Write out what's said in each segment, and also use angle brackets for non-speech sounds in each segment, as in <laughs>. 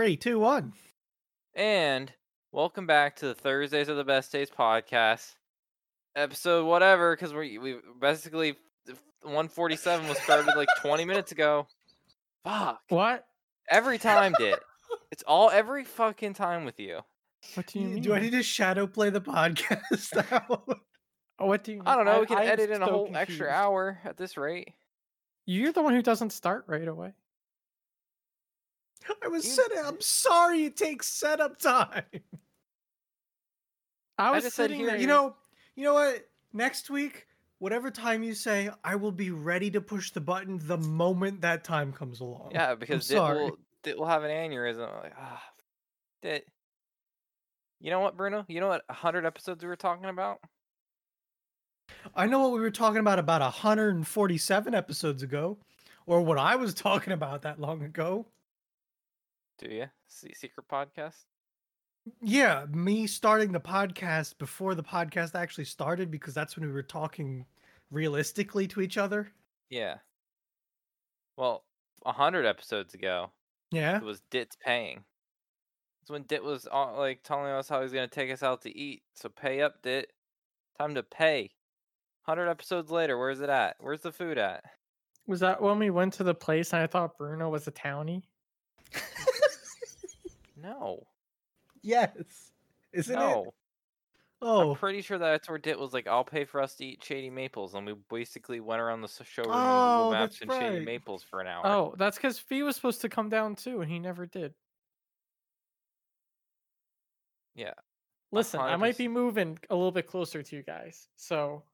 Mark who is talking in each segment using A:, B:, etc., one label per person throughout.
A: Three, two, one.
B: And welcome back to the Thursdays of the Best Days podcast, episode whatever, because we we basically 147 was started like 20 minutes ago. Fuck.
C: What?
B: Every time, did it's all every fucking time with you.
C: What do you mean?
A: Do I need to shadow play the podcast <laughs> out?
C: Oh, what do you?
B: I don't know. We can
C: I'm
B: edit in a
C: so
B: whole extra hour at this rate.
C: You're the one who doesn't start right away.
A: I was
B: You-
A: setting. I'm sorry. It takes setup time.
C: I was
B: said
C: sitting
B: here-
C: there.
A: You know. You know what? Next week, whatever time you say, I will be ready to push the button the moment that time comes along.
B: Yeah, because
A: sorry.
B: will Dit will have an aneurysm. I'm like, ah, Dit. You know what, Bruno? You know what? hundred episodes we were talking about.
A: I know what we were talking about about 147 episodes ago, or what I was <laughs> talking about that long ago.
B: Do you see secret podcast?
A: Yeah, me starting the podcast before the podcast actually started because that's when we were talking realistically to each other.
B: Yeah. Well, a hundred episodes ago,
A: Yeah.
B: it was Dit's paying. It's when Dit was uh, like telling us how he's gonna take us out to eat. So pay up, Dit. Time to pay. Hundred episodes later, where's it at? Where's the food at?
C: was that when we went to the place and I thought Bruno was a townie? <laughs>
B: No,
A: yes. Isn't it?
B: no.
A: Oh.
B: I'm pretty sure that's where Dit was like, "I'll pay for us to eat Shady Maples," and we basically went around the s- showroom on
A: Oh,
B: Google Maps
A: that's
B: and Shady. Maples for an hour.
C: Oh, that's because Fee was supposed to come down too, and he never did.
B: Yeah,
C: Listen, I might be moving a little bit closer to you guys, so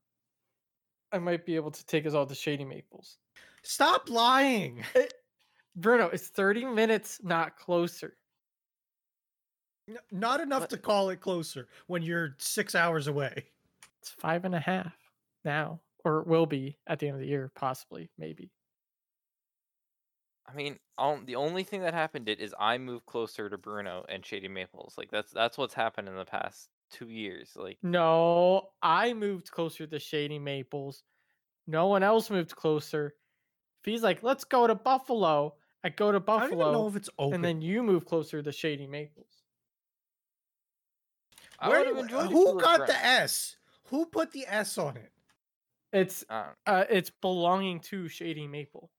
C: I might be able to take us all to Shady Maples.
A: Stop lying.
C: Eh, Bruno, it's 30 minutes, not closer.
A: N- Not enough
B: What?
A: to call it closer when you're six hours away.
C: It's five and a half now, or it will be at the end of the year, possibly, maybe.
B: I mean, um, the only thing that happened it is I moved closer to Bruno and Shady Maples. Like that's that's what's happened in the past two years. Like
C: No, I moved closer to Shady Maples. No one else moved closer. He's like, let's go to Buffalo. I go to Buffalo.
A: I don't even know
C: Buffalo,
A: if it's open.
C: and then you move closer to Shady Maples.
B: I
A: Where do you-
B: enjoyed. if you
A: who got
B: right-
A: the S? Who put the S on it?
C: It's
B: Uh,
C: uh, it's belonging to Shady Maple.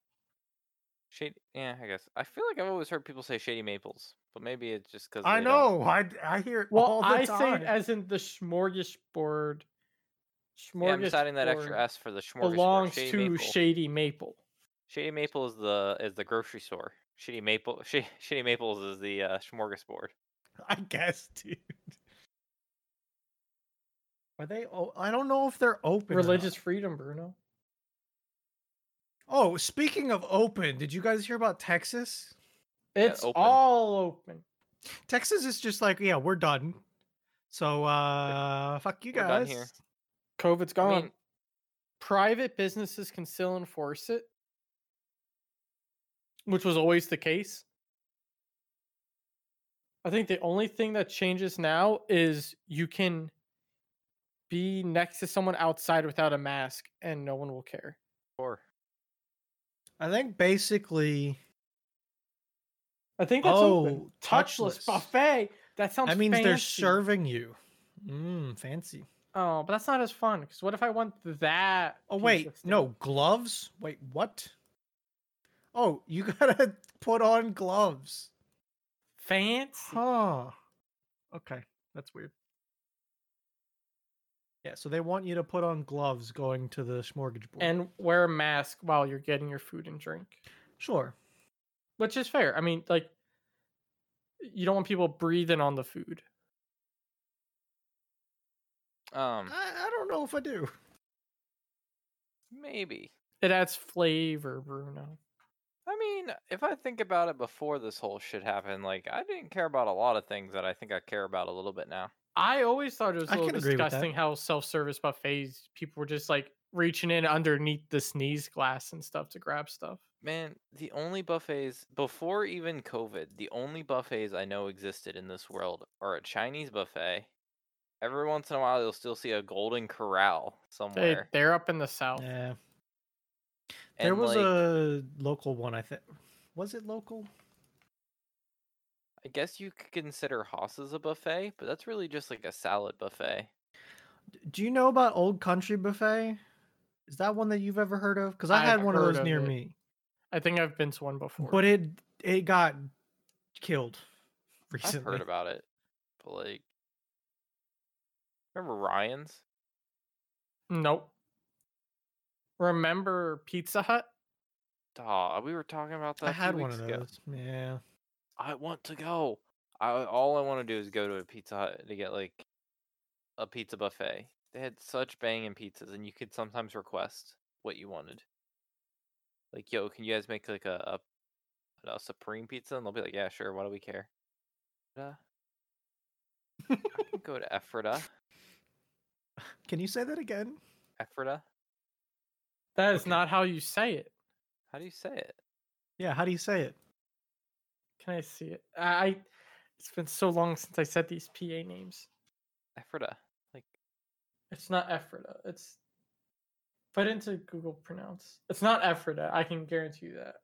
B: Shady. Yeah, I guess. I feel like I've always heard people say Shady Maples, but maybe it's just because
A: I know. I, I hear it
C: Well,
A: all the
C: I
A: time.
C: say it as in the smorgasbord.
B: Yeah, I'm just adding that extra S for the smorgasbord.
C: belongs
B: Shady
C: to
B: Maple.
C: Shady Maple.
B: Shady Maple is the is the grocery store. Shady Maple. <laughs> Shady, Shady Maples is the uh, smorgasbord.
A: I guess, dude. Are they? Oh, I don't know if they're open. or not.
C: Religious freedom, Bruno.
A: Oh, speaking of open, did you guys hear about Texas?
C: It's
B: open.
C: all open.
A: Texas is just like, yeah, we're done. So, uh, fuck you
B: We're
A: guys.
B: done here.
C: COVID's
B: I
C: gone.
B: mean,
C: Private businesses can still enforce it, which was always the case. I think the only thing that changes now is you can be next to someone outside without a mask and no one will care.
B: or
A: I think basically
C: I think that's
A: Oh,
C: open. Touchless
A: touchless.
C: buffet. That sounds
A: that means they're serving you. Mmm, fancy.
C: Oh, but that's not as fun. Because what if I want that?
A: Oh wait, no gloves. Wait, what? Oh, you <laughs> gotta put on gloves.
C: fancy.
A: Huh. Okay, that's weird. Yeah, so they want you to put on gloves going to the smorgasbord.
C: and wear a mask while you're getting your food and drink,
A: sure.
C: which is fair. I mean, like, you don't want people breathing on the food.
B: um,
A: I, I don't know if I do.
B: maybe.
C: It adds flavor, Bruno.
B: I mean, if I think about it before this whole shit happened, like I didn't care about a lot of things that I think I care about a little bit now.
C: I always thought it was a
A: I
C: little
A: can agree with that.
C: disgusting how self-service buffets people were just like reaching in underneath the sneeze glass and stuff to grab stuff.
B: Man, the only buffets before even COVID, the only buffets I know existed in this world are a Chinese buffet. Every once in a while, you'll still see a Golden Corral somewhere.
C: they're up in the south.
A: Yeah. There
B: and,
A: was
B: like,
A: a local one, I think. Was it local?
B: I guess you could consider Hoss's a buffet, but that's really just like a salad buffet.
A: Do you know about Old Country Buffet? Is that one that you've ever heard of? Because I
C: I've
A: had one of those
C: of
A: near
C: it.
A: me,
C: I think I've been to one before.
A: but it it got killed <laughs>
B: I've
A: recently.
B: heard about it, but like, remember Ryan's?
C: nope. Remember Pizza Hut?
B: Aw, we were talking about that.
A: I had one of
B: ago.
A: those. Yeah.
B: I want to go. I all I want to do is go to a Pizza Hut to get like a pizza buffet. They had such banging pizzas, and you could sometimes request what you wanted. Like, yo, can you guys make like a a, a supreme pizza? And they'll be like, yeah, sure. Why do we care? Uh, I can go to <laughs> Ephrata.
A: Can you say that again?
B: Ephrata.
C: That is
A: Okay.
C: not how you say it.
B: How do you say it?
A: Yeah. How do you say it?
C: Can I see it? I. It's been so long since I said these PA names.
B: Ephrata. Like,
C: It's not Ephrata. It's put into Google pronounce. It's not Ephrata. I can guarantee you that.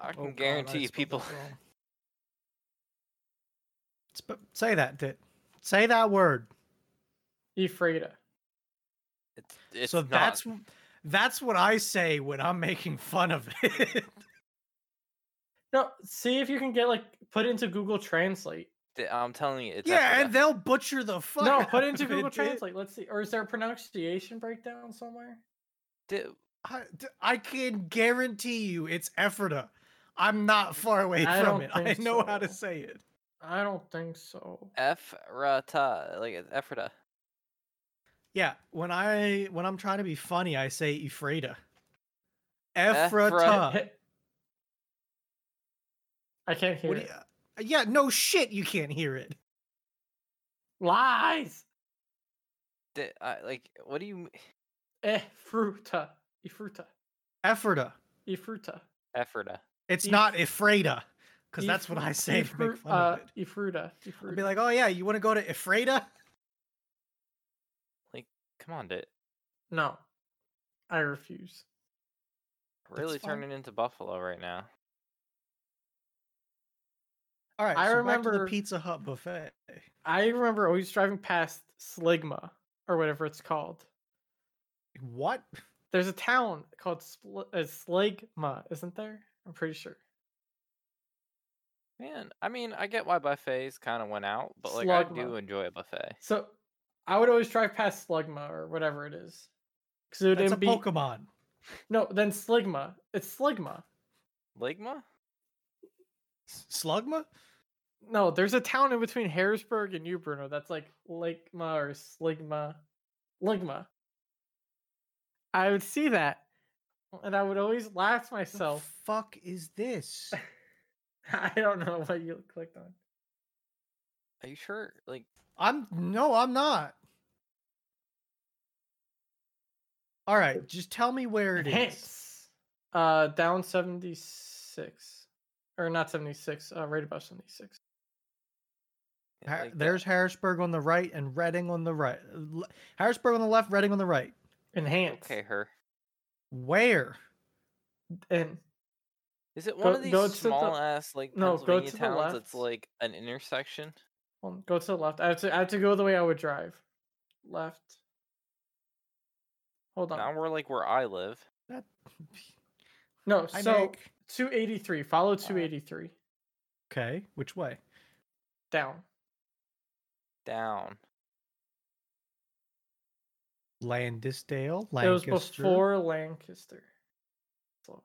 B: I oh can
A: Oh, God, I
B: guarantee people. <laughs>
A: Sp- say that. Dit. Say that word.
C: Ephrata.
B: It's, it's
A: so
B: not.
A: that's that's what I say when I'm making fun of it. <laughs>
C: No, see if you can get like put into Google Translate.
B: I'm telling you, it's
A: yeah,
B: Ephrata.
A: and they'll butcher the fuck.
C: no,
A: out
C: put into Google
A: it, Dit.
C: Translate. Let's see. Or is there a pronunciation breakdown somewhere?
B: I
A: I, d- I can guarantee you it's Ephrata. I'm not far away
C: I
A: from it. <laughs> I
C: think
A: know how to say it.
C: I don't think so.
B: Ephrata, like it's Ephrata.
A: Yeah, when I when I'm trying to be funny, I say Ephrata.
B: Ephrata.
A: Ephrata.
C: Hit- I can't hear
A: What do
C: it.
A: you- yeah, no shit, you can't hear it.
C: Lies.
B: Di- I, like, what do you?
C: Efruta. Efruta.
A: Ephrata.
C: Efruta.
B: Ephrata.
A: It's
C: Eph-
A: not Ephrata, because that's what I say to make fun
C: uh,
A: of it.
C: Efruta.
A: I'll
C: Efruta.
A: be like, oh yeah, you want to go to Ephrata?
B: Like, come on, Dit.
C: no, I refuse.
B: Really turning into Buffalo right now.
A: All right,
C: I
A: so back to
C: remember-
A: the Pizza Hut buffet.
C: I remember always driving past Sligma or whatever it's called.
A: What?
C: There's a town called Spl- uh, Sligma, isn't there? I'm pretty sure.
B: Man, I mean, I get why buffets kind of went out, but like, I do enjoy a buffet.
C: So I would always drive past Slugma or whatever it is. Because it would
A: That's a
C: be
A: Pokemon.
C: no, then Sligma. It's Sligma.
B: Ligma?
A: S- Slugma?
C: No, there's a town in between Harrisburg and New Bruno that's like Ligma or Sligma. Ligma. I would see that, and I would always laugh to
A: The
C: myself.
A: fuck is this? <laughs>
C: I don't know what you clicked on.
B: Are you sure? Like,
A: I'm no, I'm not. All right, just tell me where it <laughs> is.
C: Enhance. Uh, down seventy six, or not seventy six. Uh, right above seventy six.
A: Ha-
B: like that-
A: There's Harrisburg on the right and Reading on the right. Harrisburg on the left, Reading on the right.
C: Enhance.
B: okay, her.
A: Where?
C: And
B: Is it
C: Go-
B: one of these
C: go to the-
B: small ass like
C: no, go to
B: towns that's
C: left.
B: like an intersection?
C: hold on, go to the left. I have to. I have to go the way I would drive. Left. Hold on.
B: Now we're like where I live.
A: That. <laughs>
C: No,
A: Hi,
C: so
A: Nick.
C: 283. Follow 283.
A: Okay, which way?
C: Down.
B: Down.
A: Landisdale,
C: It was
A: Lancaster.
C: before Lancaster. So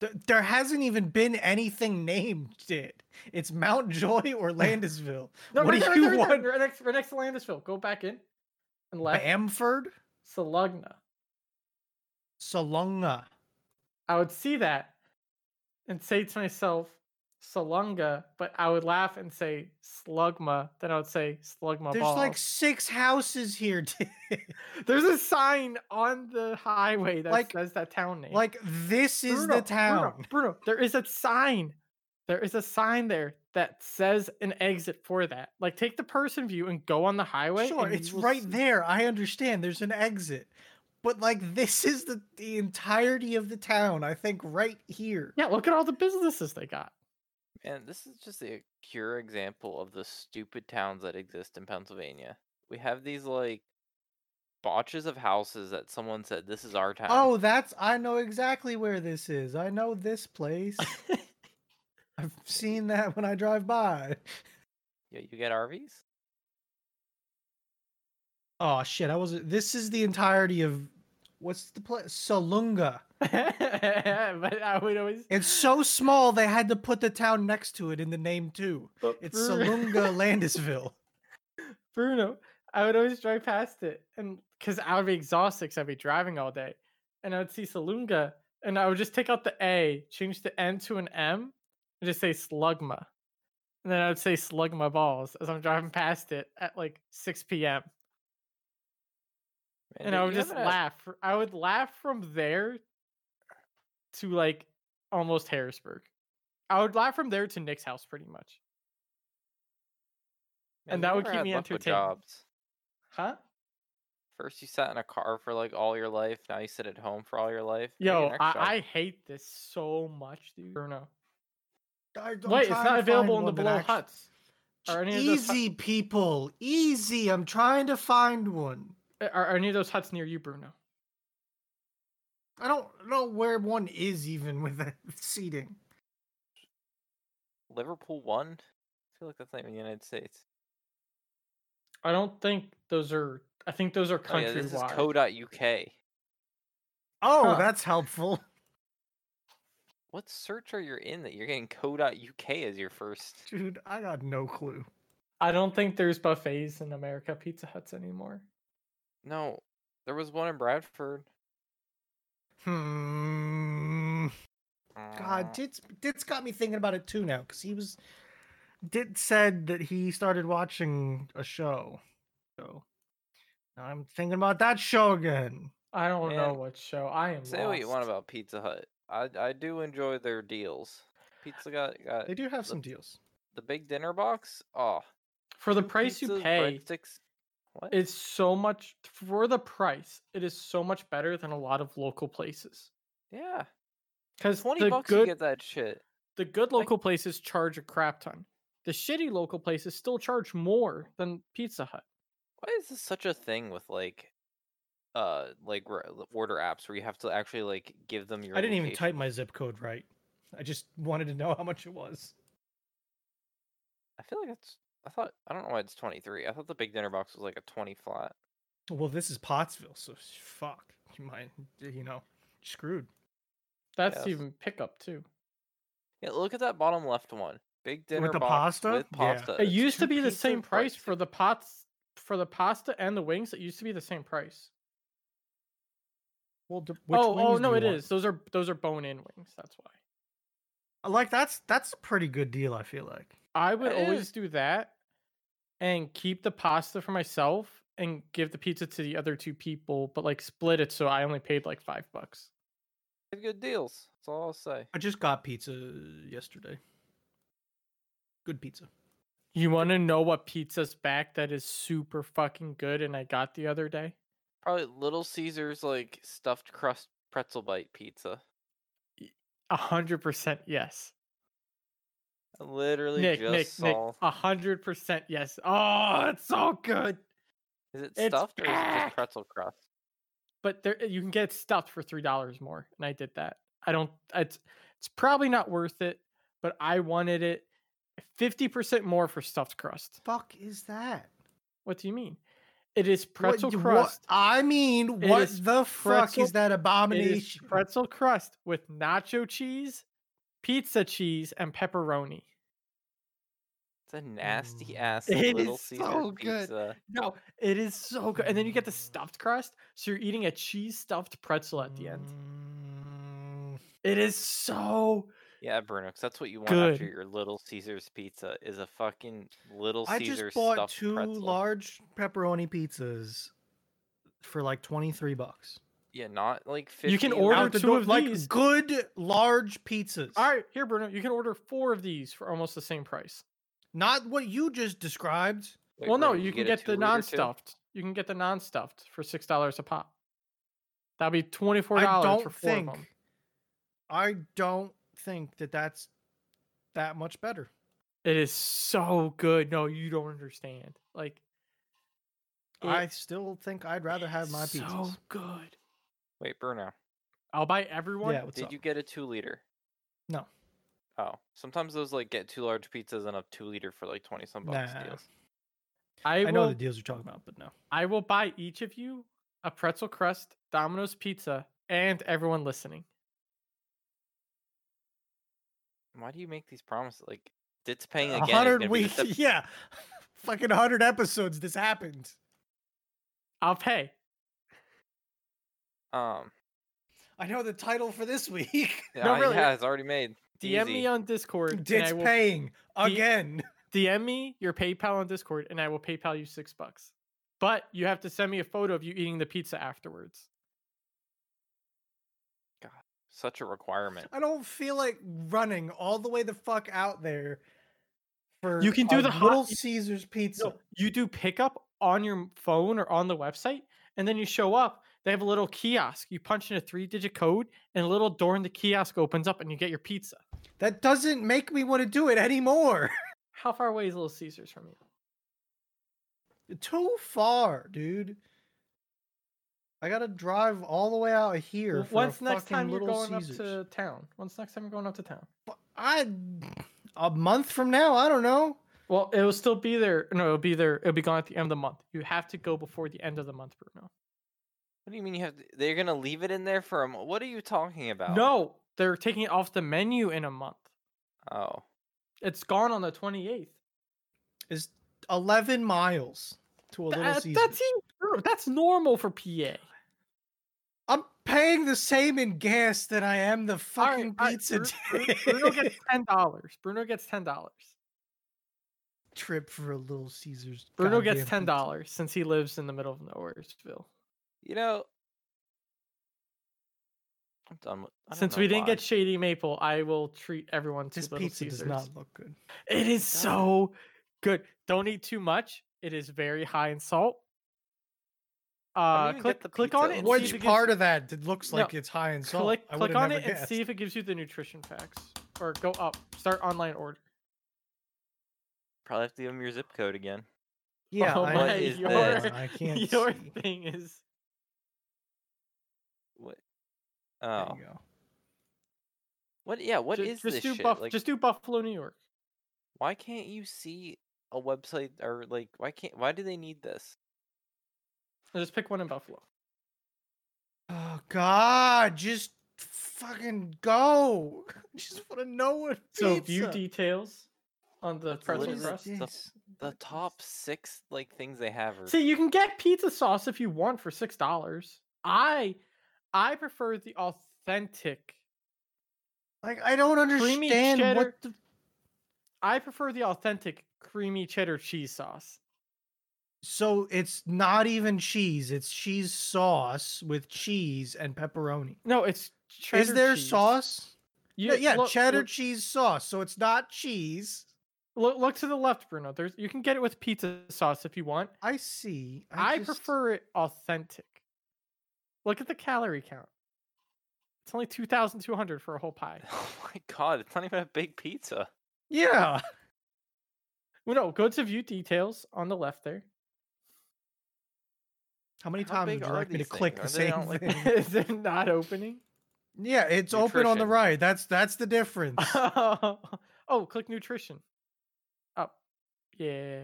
A: Th- There hasn't even been anything named it. <laughs> It's Mount Joy or Landisville. <laughs>
C: no,
A: what
C: right
A: do
C: there,
A: you
C: right right
A: want?
C: there, right next, right next to Landisville. Go back in and left.
A: Bamford,
C: Salugna.
A: Salunga.
C: I would see that and say to myself, Salunga, but I would laugh and say Slugma. Then I would say Slugma
A: There's
C: balls.
A: like six houses here. <laughs> dude.
C: There's a sign on the highway that
A: Like-
C: says that town name.
A: like this is
C: Bruno,
A: the town.
C: Bruno, Bruno, there is a sign. There is a sign there that says an exit for that. Like, take the person view and go on the highway.
A: Sure, it's right
C: see-
A: there. I understand. There's an exit. But like this is the the entirety of the town. I think right here.
C: Yeah, look at all the businesses they got.
B: And this is just a pure example of the stupid towns that exist in Pennsylvania. We have these like botches of houses that someone said this is our town.
A: Oh, that's I know exactly where this is. I know this place. I've seen that when I drive by.
B: Yeah, you get RVs?
A: Oh shit! I was. This is the entirety of what's the place? Salunga. <laughs>
C: but I would always.
A: It's so small they had to put the town next to it in the name too. It's Salunga <laughs> Landisville.
C: Bruno, I would always drive past it, and because I would be exhausted, because I'd be driving all day, and I would see Salunga, and I would just take out the A, change the N to an M, and just say Slugma, and then I would say Slugma balls as I'm driving past it at like 6 p.m.
B: Man,
C: and I would just
B: haven't
C: laugh. I would laugh from there to like almost Harrisburg. I would laugh from there to Nick's house pretty much.
B: man,
C: and that would keep me entertained.
B: Jobs.
C: Huh?
B: First you sat in a car for like all your life. Now you sit at home for all your life.
C: Yo,
B: your.
C: I, I hate this so much, dude. Bruno.
A: I- I'm
C: Wait, it's not available in the
A: one that
C: below
A: actu-
C: huts. Are any of those hut-
A: Easy, people. Easy. I'm trying to find one.
C: Are, are any of those huts near you, Bruno?
A: I don't know where one is even with the <laughs> seating.
B: Liverpool one. I feel like that's not even the United States.
C: I don't think those are. I think those are
B: Oh, yeah, this is
C: countrywide.
B: co.uk.
A: Oh,
C: Huh.
A: that's helpful. <laughs>
B: What search are you in that you're getting co.uk as your first?
A: Dude, I got no clue.
C: I don't think there's buffets in America Pizza Huts anymore.
B: No, there was one in Bradford.
A: Hmm. God, Ditz, Ditz got me thinking about it too now because he was. Dit said that he started watching a show. So now I'm thinking about that show again.
C: I don't know what show. I am.
B: Say what you want about Pizza Hut. I I do enjoy their deals. Pizza got got
A: They do have
B: the-
A: some deals.
B: the big dinner box. Oh,
C: for the price you pay.
B: breadsticks. What?
C: It's so much for the price. It is so much better than a lot of local places.
B: yeah,
C: Because
B: twenty bucks you
C: good,
B: get that shit.
C: the good
B: like-
C: local places charge a crap ton. The shitty local places still charge more than Pizza Hut.
B: Why is this such a thing with like, uh, like r- order apps where you have to actually like give them your?
A: I didn't even type my zip code right. I just wanted to know how much it was.
B: I feel like it's. I thought I don't know why it's twenty three. I thought the big dinner box was like a twenty flat.
A: Well, this is Pottsville, so fuck. <laughs> You might, you know, screwed.
C: That's
B: Yes.
C: even pickup too.
B: Yeah, look at that bottom left one. Big dinner with
A: the
B: box
A: pasta?
B: with
A: Yeah.
B: pasta.
C: It
B: It's
C: used to be the same price for the pots for the pasta and the wings. It used to be the same price.
A: Well, d- which
C: oh, oh
A: wings do
C: no,
A: you
C: it
A: want?
C: is. Those are those are bone-in wings. That's why.
A: Like that's that's a pretty good deal. I feel like.
C: I would
B: That
C: always
B: is.
C: do that and keep the pasta for myself and give the pizza to the other two people, but like split it so I only paid like five bucks.
B: Good deals. That's all I'll say.
A: I just got pizza yesterday. Good pizza.
C: You want to know what pizza's back that is super fucking good and I got the other day?
B: Probably Little Caesars like stuffed crust pretzel bite pizza.
C: A hundred percent yes.
B: I literally
C: Nick,
B: just
C: Nick, Nick,
B: saw.
C: a hundred percent yes. Oh, it's so good.
B: Is it
C: it's
B: stuffed or is it just pretzel crust?
C: But there you can get it stuffed for three dollars more, and I did that. I don't. It's it's probably not worth it, but I wanted it fifty percent more for stuffed crust.
A: Fuck is that?
C: What do you mean? It is pretzel
A: what-
C: crust.
A: I mean,
C: It
A: what
C: is
A: the fuck is that
C: It is
A: abomination?
C: pretzel crust with nacho cheese, pizza cheese, and pepperoni.
B: It's a nasty
A: Mm.
B: ass
C: It
B: Little
C: is
B: Caesars
C: so good.
B: pizza.
C: No, it is so good. And then you get the stuffed crust, so you're eating a cheese stuffed pretzel at the end.
A: Mm,
C: It is so.
B: Yeah, Bruno, that's what you want after your Little Caesars pizza is a fucking Little Caesars.
A: I just bought two
B: pretzel.
A: large pepperoni pizzas for like twenty three bucks.
B: Yeah, not like 50
C: You can order
A: the
C: two
A: door-
C: of
A: like
C: these.
A: good large pizzas.
C: All right, here, Bruno. You can order four of these for almost the same price.
A: Not what you just described.
B: Wait,
C: well, no,
B: Bruno,
C: you can
B: a
C: get the non-stuffed. You can get the non-stuffed for six dollars a pop. That'd be twenty-four dollars for four
A: think.
C: of them.
A: I don't think that that's that much better.
C: It is so good. No, you don't understand. Like
A: I still think I'd rather have my
C: is
A: pizzas.
C: so good.
B: Wait, Bruno,
C: I'll buy everyone.
A: Yeah, what's
B: did
A: up?
B: you get a two liter?
A: No.
B: Oh, sometimes those like get two large pizzas and a two liter for like twenty some bucks
A: Nah.
B: deals.
C: I,
A: I
C: will,
A: know the deals you're talking about, but no.
C: I will buy each of you a pretzel crust, Domino's pizza, and everyone listening.
B: Why do you make these promises? Like, it's paying again. is
A: hundred
B: gonna be the
A: weeks, yeah, fucking hundred episodes. This happened.
C: I'll pay.
B: Um,
A: I know the title for this <laughs> week.
B: yeah,
C: No, really,
B: yeah, it's already made.
C: DM
B: Easy.
C: me on Discord. and I
A: it's
C: will
A: paying again. <laughs>
C: DM me your PayPal on Discord, and I will PayPal you six bucks. But you have to send me a photo of you eating the pizza afterwards.
B: God, such a requirement.
A: I don't feel like running all the way the fuck out there for
C: You can do
A: a
C: the hot-
A: Little
C: you-
A: Caesars pizza.
C: No, you do pickup on your phone or on the website, and then you show up. They have a little kiosk. You punch in a three-digit code, and a little door in the kiosk opens up, and you get your pizza.
A: That doesn't make me want to do it anymore. <laughs>
C: How far away is Little Caesars from you?
A: Too far, dude. I gotta drive all the way out here.
C: Well,
A: for
C: When's next time you're going
A: Caesars.
C: up to town? When's next time you're going up to town?
A: I a month from now. I don't know.
C: Well, it will still be there. No, it'll be there. It'll be gone at the end of the month. You have to go before the end of the month, Bruno.
B: What do you mean you have? To, they're gonna leave it in there for a month? What are you talking about?
C: No, they're taking it off the menu in a month.
B: Oh,
C: It's gone on the 28th.
A: Is eleven miles to a Little
C: That-
A: Caesars.
C: that's even true. That's normal for PA.
A: I'm paying the same in gas that I am the fucking
C: all right,
A: pizza
C: Bru- Bru- Bruno gets ten dollars. Bruno gets ten dollars.
A: trip for a Little Caesars.
C: Bruno gets ten
A: pizza.
C: dollars since he lives in the middle of Nowheresville.
B: You know, I'm done with.
C: Since
B: know
C: we didn't
B: why.
C: get Shady Maple, I will treat everyone to
A: This
C: Little
A: pizza
C: Caesars.
A: does not look good.
C: It is
B: doesn't.
C: so good. Don't eat too much. It is very high in salt. Uh, click
B: the
C: click on it. And see if
A: Which
C: it gives-
A: part of that did- looks
C: No,
A: like it's high in salt?
C: click click on
A: never
C: it and see if it gives you the nutrition facts. Or go up. Start online order.
B: Probably have to give them your zip code again.
A: Yeah,
C: Oh
A: I,
B: What
C: your,
B: this?
A: I <laughs> can't
C: Your
A: see.
C: thing is
B: What?
A: There
B: Oh,
A: you go.
B: what? Yeah, what
C: just,
B: is
C: just
B: this
C: do
B: shit?
C: Buff,
B: like,
C: just do Buffalo, New York.
B: why can't you see a website or like, why can't? Why do they need this?
C: Or Just pick one in Buffalo.
A: Oh God, just fucking go. <laughs> I just want to know what
C: So
A: pizza.
C: view details on the
B: That's
C: pretzel crust.
B: the- The top six like things they have are.
C: See, you can get pizza sauce if you want for six dollars. I I prefer the authentic.
A: Like I don't understand
C: cheddar-
A: what the
C: I prefer the authentic creamy cheddar cheese sauce.
A: So it's not even cheese, it's cheese sauce with cheese and pepperoni.
C: No, it's cheddar
A: Is there
C: cheese.
A: sauce?
C: You,
A: yeah, yeah
C: look,
A: cheddar
C: Look,
A: cheese sauce. So it's not cheese.
C: look, look to the left, Bruno. There's you can get it with pizza sauce if you want.
A: I see.
C: I,
A: just-
C: prefer it authentic. Look at the calorie count. It's only two thousand two hundred for a whole pie. <laughs>
B: Oh my god, it's not even a big pizza.
A: Yeah.
C: Well, no, go to view details on the left there.
A: How many
B: How
A: times
B: big
A: would you
B: are
A: like me to
B: these things?
A: click
B: Are
A: the
B: they
A: same
B: not, like-
A: thing? <laughs>
C: Is it not opening?
A: yeah, it's open on the
B: Nutrition.
A: right. That's that's the difference. <laughs>
C: oh, click nutrition. Up. Yeah.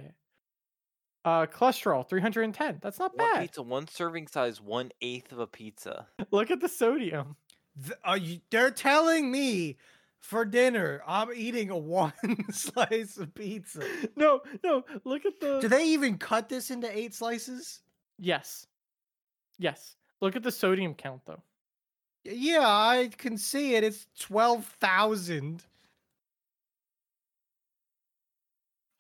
C: Uh, cholesterol 310. That's not
B: One
C: bad.
B: pizza, one serving size, one eighth of a pizza.
C: Look at the sodium.
A: Th- are you, they're telling me for dinner I'm eating a <laughs> one slice of pizza. <laughs>
C: No, no. Look at the.
A: Do they even cut this into eight slices?
C: Yes. Yes. Look at the sodium count though.
A: Yeah, I can see it. It's twelve thousand.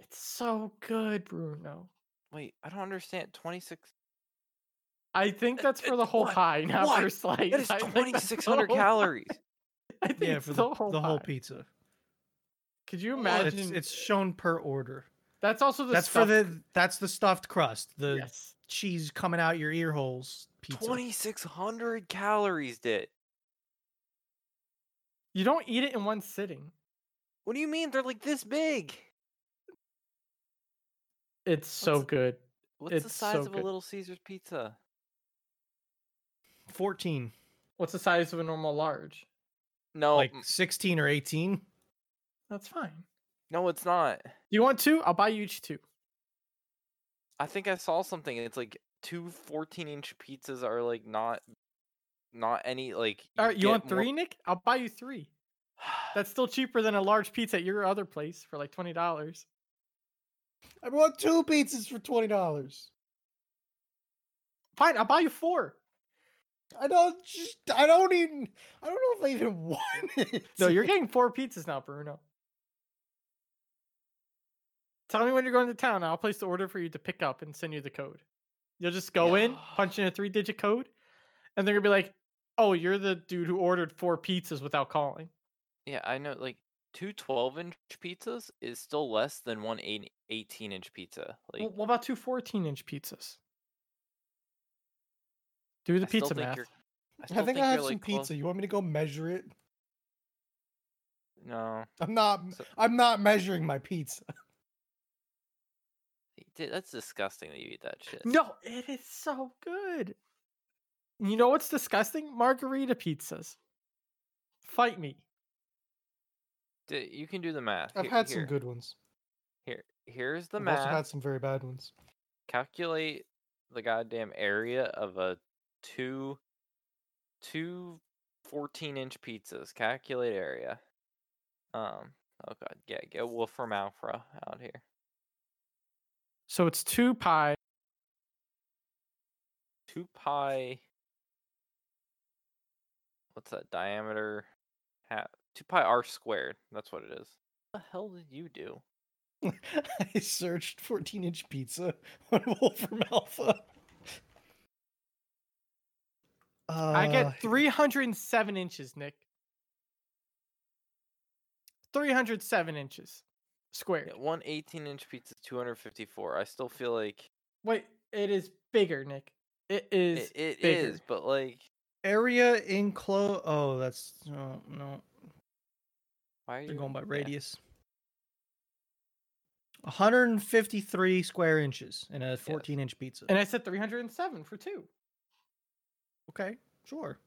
C: It's so good, Bruno.
B: Wait, I don't understand. Twenty six.
C: I think that's for the whole
B: What?
C: pie, not
B: What?
C: for slice.
B: That is
C: I think
B: twenty
C: that's
B: six
C: the
B: hundred
C: whole pie.
B: calories. <laughs>
C: I think
A: Yeah, for
C: the,
A: the,
C: whole
A: the whole pizza.
C: Could you imagine?
A: it's, it's shown per order.
C: that's also the
A: that's for the that's the stuffed crust. The
C: yes.
A: cheese coming out your ear holes pizza.
B: Twenty six hundred calories did.
C: You don't eat it in one sitting.
B: What do you mean they're like this big?
C: It's so
B: What's-
C: good.
B: What's the size
C: so
B: of a. Little Caesars pizza?
A: 14.
C: What's the size of a normal large?
B: No,
A: like 16 or 18.
C: That's fine.
B: no, it's not.
C: You want two? I'll buy you each two.
B: I think I saw something. It's like two 14 inch pizzas are like not, not any like.
C: All right, you
B: get
C: want
B: more-
C: three, Nick? I'll buy you three. <sighs> That's still cheaper than a large pizza at your other place for like twenty dollars.
A: I bought two pizzas for $20.
C: Fine, I'll buy you four.
A: I don't just, I don't even, I don't know if I even <laughs> want it.
C: No, you're getting four pizzas now, Bruno. Tell me when you're going to town. I'll place the order for you to pick up and send you the code. You'll just go in, punch in a three digit code, and they're gonna be like, "Oh, you're the dude who ordered four pizzas without calling."
B: Yeah, I know. Like two 12 inch pizzas is still less than one eight- 18 inch pizza. Like
C: Well, what about two 14 inch pizzas? Do the
B: I
C: pizza math.
B: I,
A: I
B: still
A: think I have some
B: like, close-
A: pizza. You want me to go measure it?
B: No,
A: I'm not,
B: So-
A: I'm not measuring my pizza. <laughs>
B: y- d- that's disgusting that you eat that shit.
C: No, it is so good. You know what's disgusting? Margarita pizzas. Fight me.
B: D- you can do the math.
A: I've
B: Here-
A: had some
B: here-
A: good ones.
B: Here, here's the
A: I've
B: math.
A: also had some very bad ones.
B: calculate the goddamn area of a two two 14 inch pizzas calculate area um oh god yeah get wolfram alpha out here
C: So it's two pi.
B: 2 pi what's that diameter half 2 pi r squared that's what it is what the hell did you do <laughs>
A: I searched 14 inch pizza <laughs> on Wolfram Alpha.
C: I
A: Uh,
C: get 307 inches, Nick. 307 inches squared.
B: yeah, one 18 inch pizza is 254 i still feel like
C: Wait, it is bigger, Nick. It is.
B: it, it is but like
A: area enclosed. Oh, that's no, no.
B: Why are
A: They're
B: you
A: going by
B: yeah.
A: radius. 153 square inches in a 14 inch pizza.
C: And I said 307 for two.
A: okay, sure.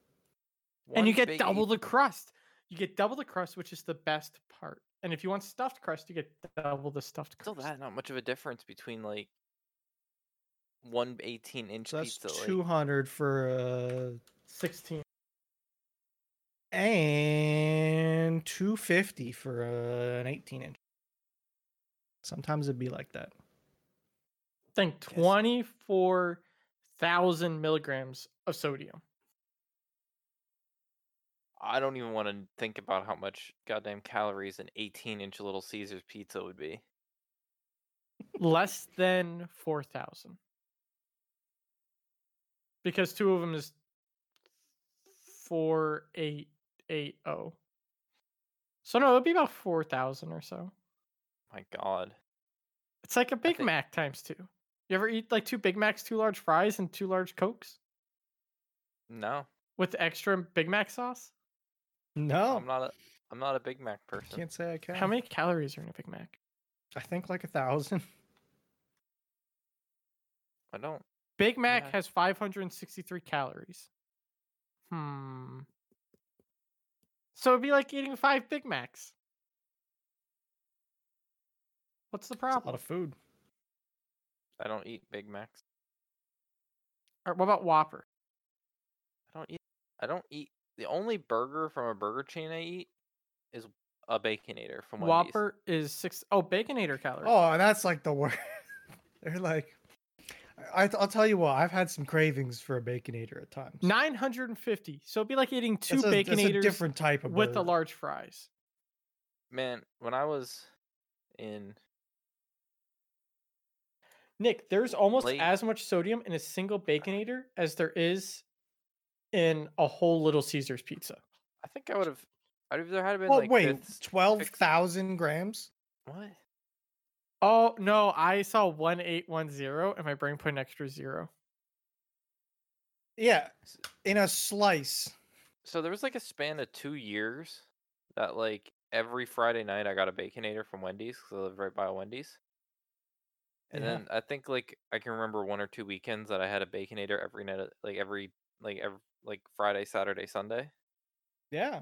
C: and you get
B: big
C: double the crust. You get double the crust, which is the best part. And if you want stuffed crust, you get double the stuffed crust.
B: still
C: crust.
B: that not much of a difference between like one 18 inch
A: So that's
B: pizza like,
A: 200 for uh
C: 16.
A: and 250 for uh, an 18 inch. Sometimes it'd be like that.
C: Think
B: Yes.
C: 24,000 milligrams of sodium.
B: i don't even want to think about how much goddamn calories an 18 inch little caesar's pizza would be
C: Less than 4,000. Because two of them is 4880. So no, it'd be about 4,000 or so.
B: my god
C: It's like a Big
B: think-
C: Mac times two. You ever eat like two Big Macs, two large fries, and two large Cokes
B: no
C: with extra Big Mac sauce?
A: No,
B: i'm not a i'm not a big mac person
A: can't say I can.
C: How many calories are in a Big Mac?
A: I think like a thousand.
B: i don't
C: Big Mac
B: Yeah.
C: has 563 calories. Hmm. So it'd be like eating five Big Macs. What's the
A: That's a lot of food.
B: i don't eat big macs
C: Or what about Whopper?
B: i don't eat i don't eat the only burger from a burger chain i eat is a baconator from Wendy's.
C: Whopper is six oh Baconator calories.
A: Oh, that's like the worst. <laughs> They're like, I, I'll tell you what. I've had some cravings for a baconator at times.
C: 950. So it'd be like eating two
A: That's a, that's a
C: Baconators
A: different type of
C: with the large fries.
B: man when i was in
C: Nick, there's almost
B: Late-
C: as much sodium in a single Baconator as there is in a whole Little Caesars pizza.
B: i think i would have i'd have either had been
A: Oh
B: like
A: wait,
B: fifth-
A: twelve thousand grams.
B: what
C: Oh no, I saw one eight one zero, and my brain put an extra zero.
A: Yeah, in a slice.
B: so there was like a span of two years that like every Friday night I got a baconator from Wendy's because I live right by a Wendy's. And
A: Yeah.
B: then I think like I can remember one or two weekends that I had a baconator every night, uh, like every like every like Friday, Saturday, Sunday.
A: Yeah.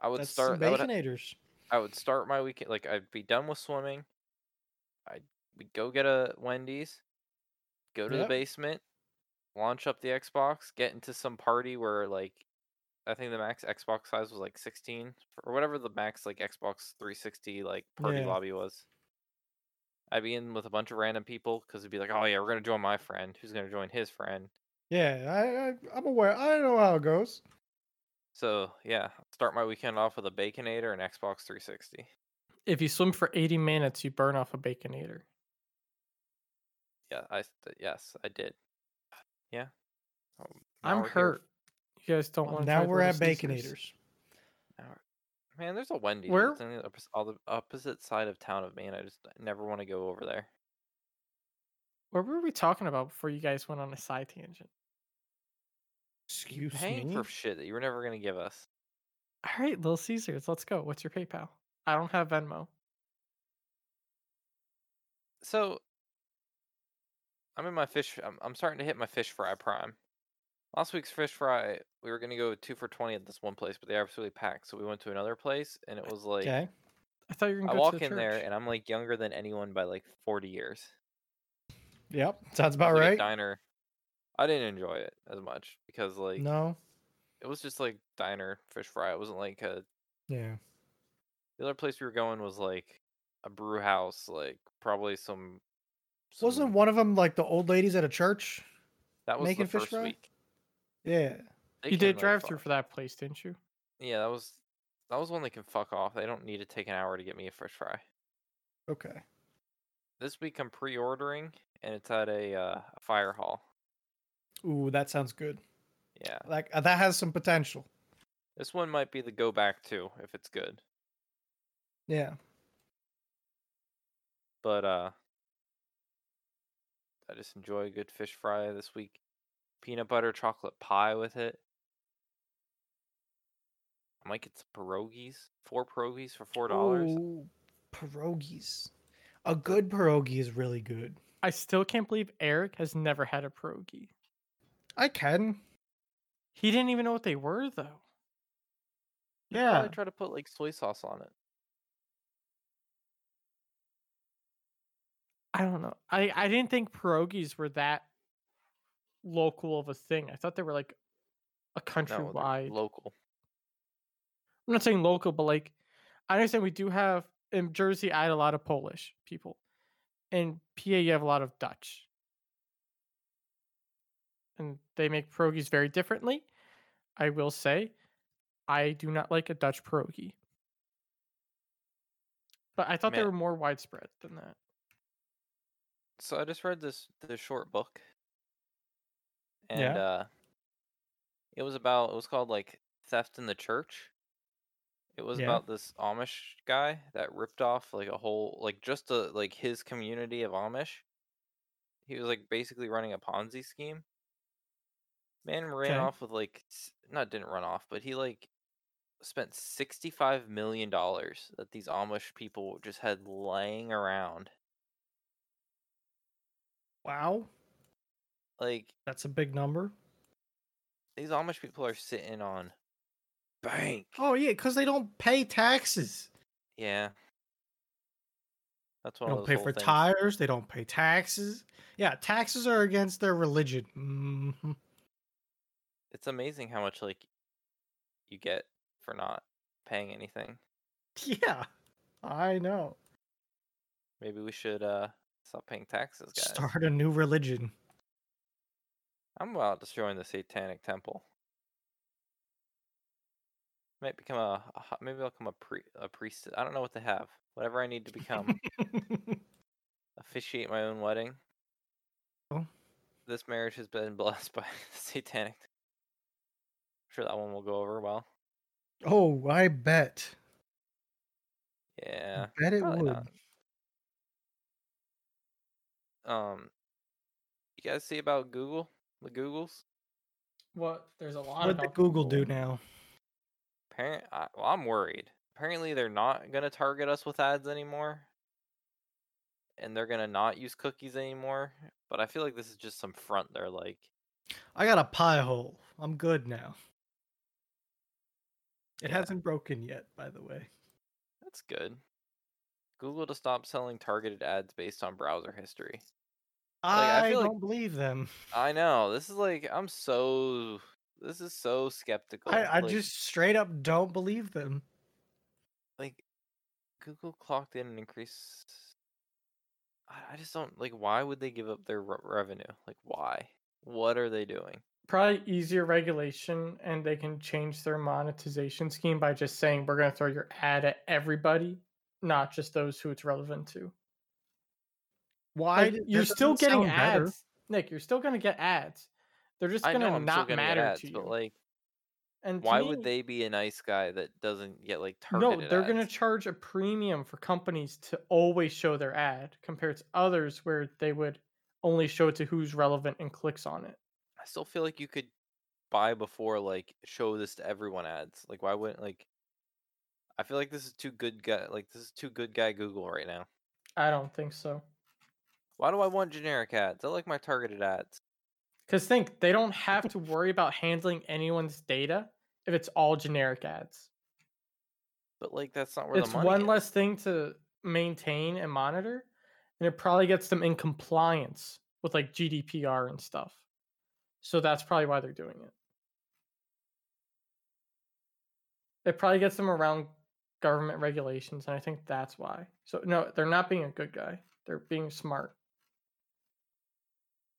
B: I would
A: That's
B: start.
A: some
B: I would,
A: baconators.
B: I would start my weekend like I'd be done with swimming. I'd we'd go get a Wendy's, go to the basement, launch up the Xbox, get into some party where like I think the max Xbox size was like 16 or whatever the max like Xbox 360 like party
A: Yeah.
B: lobby was. I'd be in with a bunch of random people because it'd be like, oh yeah, we're gonna join my friend, who's gonna join his friend.
A: Yeah, I, I I'm aware. I know how it goes.
B: So yeah, start my weekend off with a Baconator and Xbox 360.
C: If you swim for 80 minutes, you burn off a baconator.
B: Yeah, I th- yes I did. Yeah. Oh,
C: I'm
B: we're here
C: hurt. You guys don't
A: Well,
C: want
A: now we're at baconators.
B: Now Man, there's a Wendy's.
C: Where-
B: Where? On the oppos- all the opposite side of town of me, and I just never want to go over there.
C: What were we talking about before you guys went on a side tangent?
B: You
A: Excuse
B: paying
A: me.
B: for shit that you were never gonna give us.
C: All right, Little Caesars, let's go. What's your PayPal? I don't have Venmo.
B: So I'm in my fish. I'm, I'm starting to hit my fish fry prime. Last week's fish fry, we were gonna go two for twenty at this one place, but they absolutely packed. So we went to another place, and it was like
A: Okay.
C: I thought you were
B: I
C: gonna go
B: walk in there, and I'm like younger than anyone by like 40 years.
A: Yep. Sounds about
B: like
A: right.
B: diner. I didn't enjoy it as much because like
A: No.
B: it was just like diner fish fry. It wasn't like a
A: Yeah.
B: The other place we were going was like a brew house, like probably some.
A: Wasn't one of them like the old ladies at a church?
B: that was
A: making
B: the
A: fish
B: first
A: fry?
B: week?
A: Yeah.
B: They
C: You did drive through for that place, didn't you?
B: Yeah, that was that was one they can fuck off. They don't need to take an hour to get me a fish fry.
A: Okay.
B: This week I'm pre-ordering, and it's at a uh, a fire hall.
A: Ooh, that sounds good.
B: Yeah,
A: Like uh, that has some potential.
B: this one might be the go back to if it's good.
A: Yeah.
B: But uh, I just enjoy a good fish fry this week. Peanut butter chocolate pie with it. I might get some pierogies. Four pierogies for four dollars.
A: Ooh, pierogies. A good pierogi is really good.
C: I still can't believe Eric has never had a pierogi.
A: I can.
C: He didn't even know what they were, though.
A: Yeah.
B: Probably try to put like soy sauce on it.
C: I don't know. I, I didn't think pierogies were that local of a thing. I thought they were like a
B: No,
C: countrywide.
B: local.
C: I'm not saying local, but like I understand we do have in Jersey. I had a lot of Polish people. In PA, you have a lot of Dutch, and they make pierogies very differently. I will say, I do not like a Dutch pierogi, but I thought they were more widespread than that.
B: So I just read this this short book, and
A: Yeah.
B: uh, it was about it was called like theft in the church. It was
A: Yeah.
B: about this Amish guy that ripped off like a whole like just a like his community of Amish. He was like basically running a Ponzi scheme. Man ran
A: Okay.
B: off with like not didn't run off, but he like spent sixty five million dollars that these Amish people just had laying around.
A: Wow.
B: Like
A: That's a big number.
B: these Amish people are sitting on bank.
A: Oh yeah, because they don't pay taxes.
B: Yeah. That's what. They
A: don't pay for
B: things.
A: tires. They don't pay taxes. Yeah, taxes are against their religion. hmm
B: It's amazing how much like you get for not paying anything. <laughs>
A: Yeah, I know.
B: Maybe we should uh stop paying taxes, guys.
A: Start a new religion.
B: I'm about destroying the Satanic Temple. Might become a, a maybe I'll become a pre a priest. I don't know what to have. Whatever I need to become. <laughs> officiate my own wedding.
A: Oh.
B: This marriage has been <laughs> blessed by the Satanic. I'm sure that one will go over well.
A: oh, I bet.
B: Yeah.
A: I bet it would.
B: not. Um, you guys see about Google? The Googles?
C: What? There's a lot.
A: What did Google do now?
B: Parent, I, well, I'm worried apparently they're not gonna target us with ads anymore, and they're gonna not use cookies anymore. But I feel like this is just some front. They're like,
A: I got a pie hole. I'm good now. It
B: Yeah.
A: hasn't broken yet, by the way.
B: that's good. Google to stop selling targeted ads based on browser history. I
A: I, don't believe them.
B: I know this is like I'm so this is so skeptical.
A: I, I
B: like,
A: just straight up don't believe them.
B: like Google clocked in an increase. I, I just don't like. Why would they give up their re- revenue? Like, why? What are they doing?
C: Probably easier regulation, and they can change their monetization scheme by just saying we're going to throw your ad at everybody, not just those who it's relevant to.
A: Why?
C: Like, you're still getting
A: sound better.
C: ads, Nick. You're still going to get ads. They're just gonna
B: I'm
C: not
B: gonna
C: matter
B: ads,
C: to you.
B: but like,
C: and
B: why
C: me-
B: would they be a nice guy that doesn't get like targeted?
C: No, they're going to charge a premium for companies to always show their ad compared to others where they would only show it to who's relevant and clicks on it.
B: I still feel like you could buy before like show this to everyone ads. Like, why wouldn't like? I feel like this is too good guy. Like, this is too good guy Google right now.
C: I don't think so.
B: Why do I want generic ads? I like my targeted ads.
C: Because think they don't have to <laughs> worry about handling anyone's data if it's all generic ads.
B: But like, that's not where
C: It's
B: the money
C: one
B: is.
C: less thing to maintain and monitor, and it probably gets them in compliance with like GDPR and stuff. So that's probably why they're doing it. It probably gets them around government regulations, and I think that's why. So no, they're not being a good guy. They're being smart.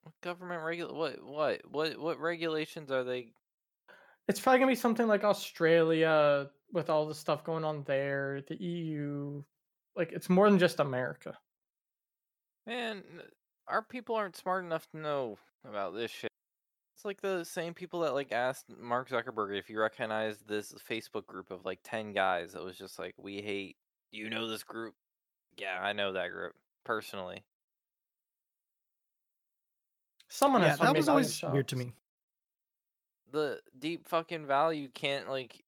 B: What government regul what what what what regulations are they
C: It's probably gonna be something like Australia with all the stuff going on there, the EU. Like it's more than just America.
B: man our people aren't smart enough to know about this shit it's like the same people that like asked mark zuckerberg if you recognize this facebook group of like 10 guys that was just like we hate you know this group yeah i know that group personally
C: Someone
A: Yeah,
C: has to
A: that
C: make
A: was always weird to me.
B: the deep fucking value can't like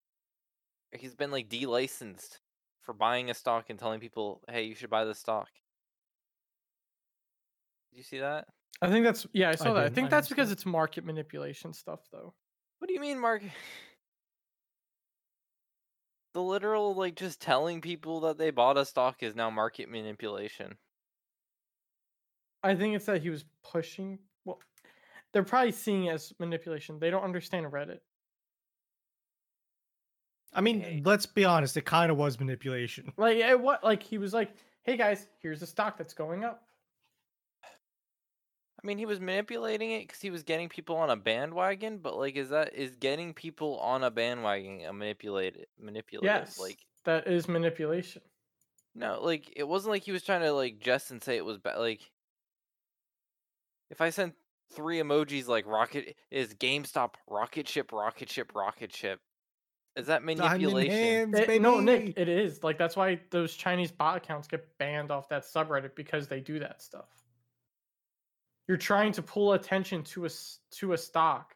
B: he's been like delicensed for buying a stock and telling people hey you should buy this stock did you see that
C: I think that's yeah, I saw that. I think
A: I
C: that's because
A: that.
C: it's market manipulation stuff though.
B: What do you mean, market? <sighs> The literal, like, just telling people that they bought a stock is now market manipulation.
C: I think it's that he was pushing well they're probably seeing it as manipulation. They don't understand Reddit.
A: I mean,
B: Hey.
A: let's be honest. It kind of was manipulation.
C: Like it, what like he was like, hey guys, here's a stock that's going up.
B: I mean, he was manipulating it because he was getting people on a bandwagon, but, like, is that, is getting people on a bandwagon a manipulated, manipulative?
C: Yes.
B: Like,
C: that is manipulation.
B: no, like, it wasn't like he was trying to, like, jest and say it was bad. Like, if I sent three emojis like rocket, is GameStop rocket ship, rocket ship, rocket ship, is that manipulation?
A: hands,
C: It- no, Nick, it is. Like that's why those Chinese bot accounts get banned off that subreddit because they do that stuff. You're trying to pull attention to a s- to a stock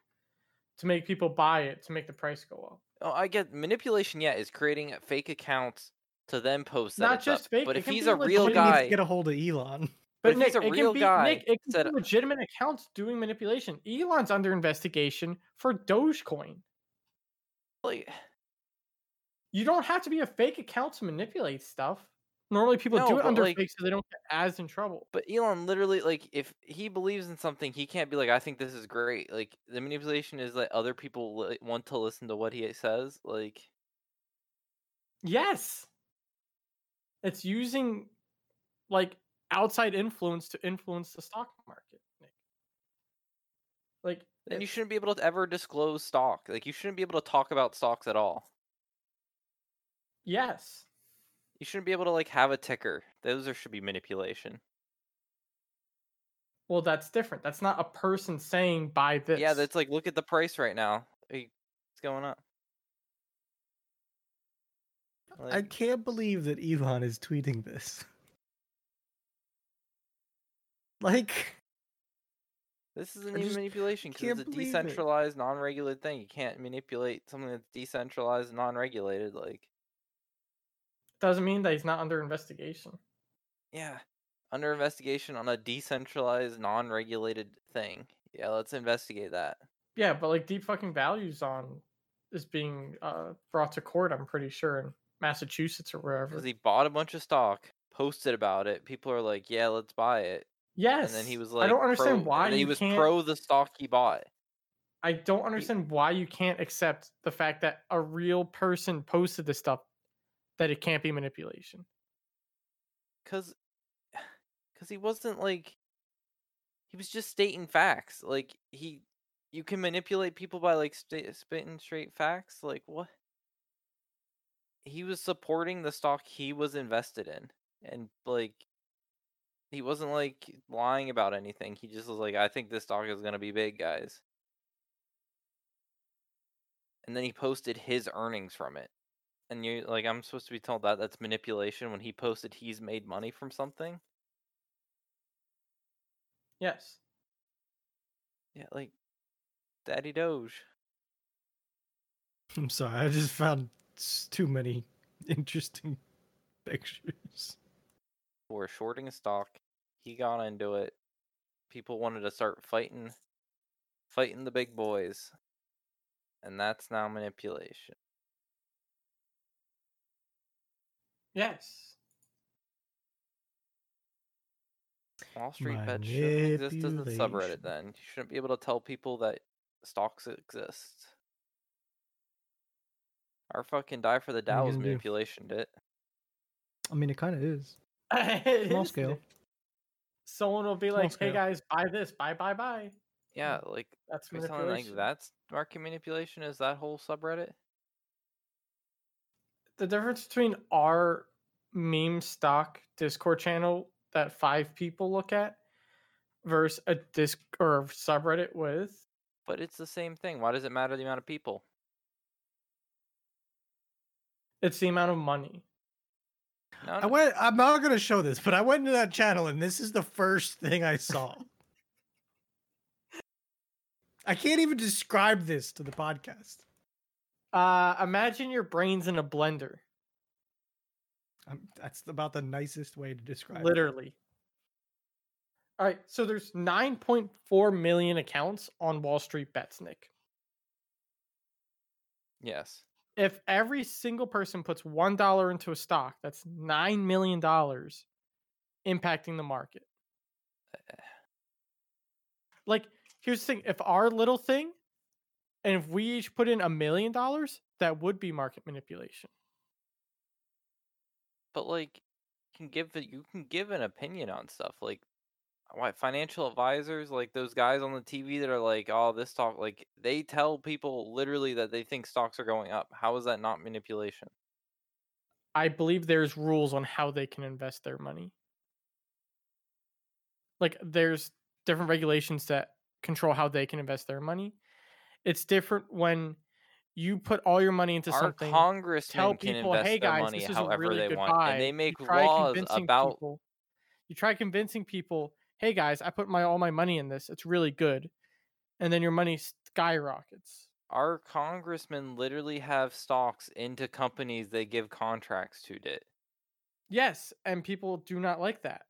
C: to make people buy it to make the price go up.
B: Oh, I get manipulation. Yeah, is creating fake accounts to then post that.
C: Not
B: it's up.
C: just fake,
B: But if he's a real
A: Somebody needs
B: guy,
A: to get a hold of Elon.
B: But
C: But Nick, it
B: real
C: can be
B: guy,
C: Nick, it can be uh legitimate accounts doing manipulation. Elon's under investigation for Dogecoin.
B: like,
C: You don't have to be a fake account to manipulate stuff. Normally, people
B: No,
C: do it under
B: like-
C: fake so they don't get as in trouble.
B: but Elon literally like if he believes in something, he can't be like, I think this is great. Like the manipulation is that other people want to listen to what he says. Like,
C: Yes. It's using like outside influence to influence the stock market. Nick. Like
B: then you shouldn't be able to ever disclose stock. Like you shouldn't be able to talk about stocks at all.
C: yes.
B: You shouldn't be able to like have a ticker. Those are should be manipulation.
C: Well, that's different. That's not a person saying buy this.
B: Yeah, that's like look at the price right now. What's going on?
A: I can't believe that Elon is tweeting this. Like,
B: This isn't
A: I
B: even manipulation because
A: can't
B: it's a
A: believe it.
B: decentralized, non-regulated thing. You can't manipulate something that's decentralized, and non-regulated. Like
C: Doesn't mean that he's not under investigation.
B: Yeah. Under investigation on a decentralized, non regulated thing. Yeah, let's investigate that.
C: Yeah, but like deep fucking values on is being uh, brought to court. I'm pretty sure in Massachusetts or wherever.
B: Because he bought a bunch of stock, posted about it. People are like, yeah, let's buy it.
C: Yes.
B: And then he was like,
C: I don't understand
B: pro-
C: why
B: he was
C: can't.
B: pro the stock he bought.
C: I don't understand why you can't accept the fact that a real person posted this stuff. That it can't be manipulation.
B: Cause, <sighs> cause he wasn't like, he was just stating facts. Like he, you can manipulate people by like sta spitting straight facts. Like what? He was supporting the stock he was invested in, and like, he wasn't like lying about anything. He just was like, I think this dog is gonna be big, guys. And then he posted his earnings from it. And you like, I'm supposed to be told that that's manipulation when he posted he's made money from something.
C: Yes.
B: Yeah, like Daddy Doge.
A: I'm sorry, I just found too many <laughs> interesting pictures.
B: Were shorting a stock. He got into it. People wanted to start fighting, fighting the big boys, and that's now manipulation.
C: Yes.
B: Wall Street Bet shouldn't exist as a subreddit. Then you shouldn't be able to tell people that stocks exist. Our fucking die for the Dow was
A: do?
B: manipulation, did it?
A: I mean, it kind of is.
C: It <laughs>
A: Small scale.
C: Someone will be
A: Small
C: like, "Hey guys, buy this, buy, buy, buy."
B: Yeah, like
C: That's
B: are you telling me,
C: manipulation.
B: like that's market manipulation. Is that whole subreddit?
C: the difference between our meme stock Discord channel that five people look at versus a disc or subreddit with
B: But it's the same thing. Why does it matter the amount of people?
C: it's the amount of money.
B: No,
A: I went. I'm not gonna show this, but I went into that channel, and this is the first thing I saw. I can't even describe this to the podcast.
C: Uh imagine your brains in a blender,
A: Um that's about the nicest way to describe it.
C: literally. All right, so there's 9.4 million accounts on Wall Street Bets, Nick.
B: yes.
C: If every single person puts $1 into a stock, that's 9 million dollars impacting the market. like here's the thing if our little thing and if we each put in a million dollars that would be market manipulation
B: but like you can give you can give an opinion on stuff like why financial advisors like those guys on the tv that are like oh this stock like they tell people literally that they think stocks are going up. How is that not manipulation?
C: I believe there's rules on how they can invest their money. Like there's different regulations that control how they can invest their money. It's different when you put all your money into
B: our
C: something
B: congressmen can
C: people,
B: invest
C: "Hey,
B: their
C: guys,
B: money
C: this is a
B: however
C: really
B: they
C: good
B: want
C: buy."
B: and they make laws about
C: people, you try convincing people hey guys i put my all my money in this it's really good and then your money skyrockets
B: our congressmen literally have stocks into companies they give contracts to did
C: yes and people do not like that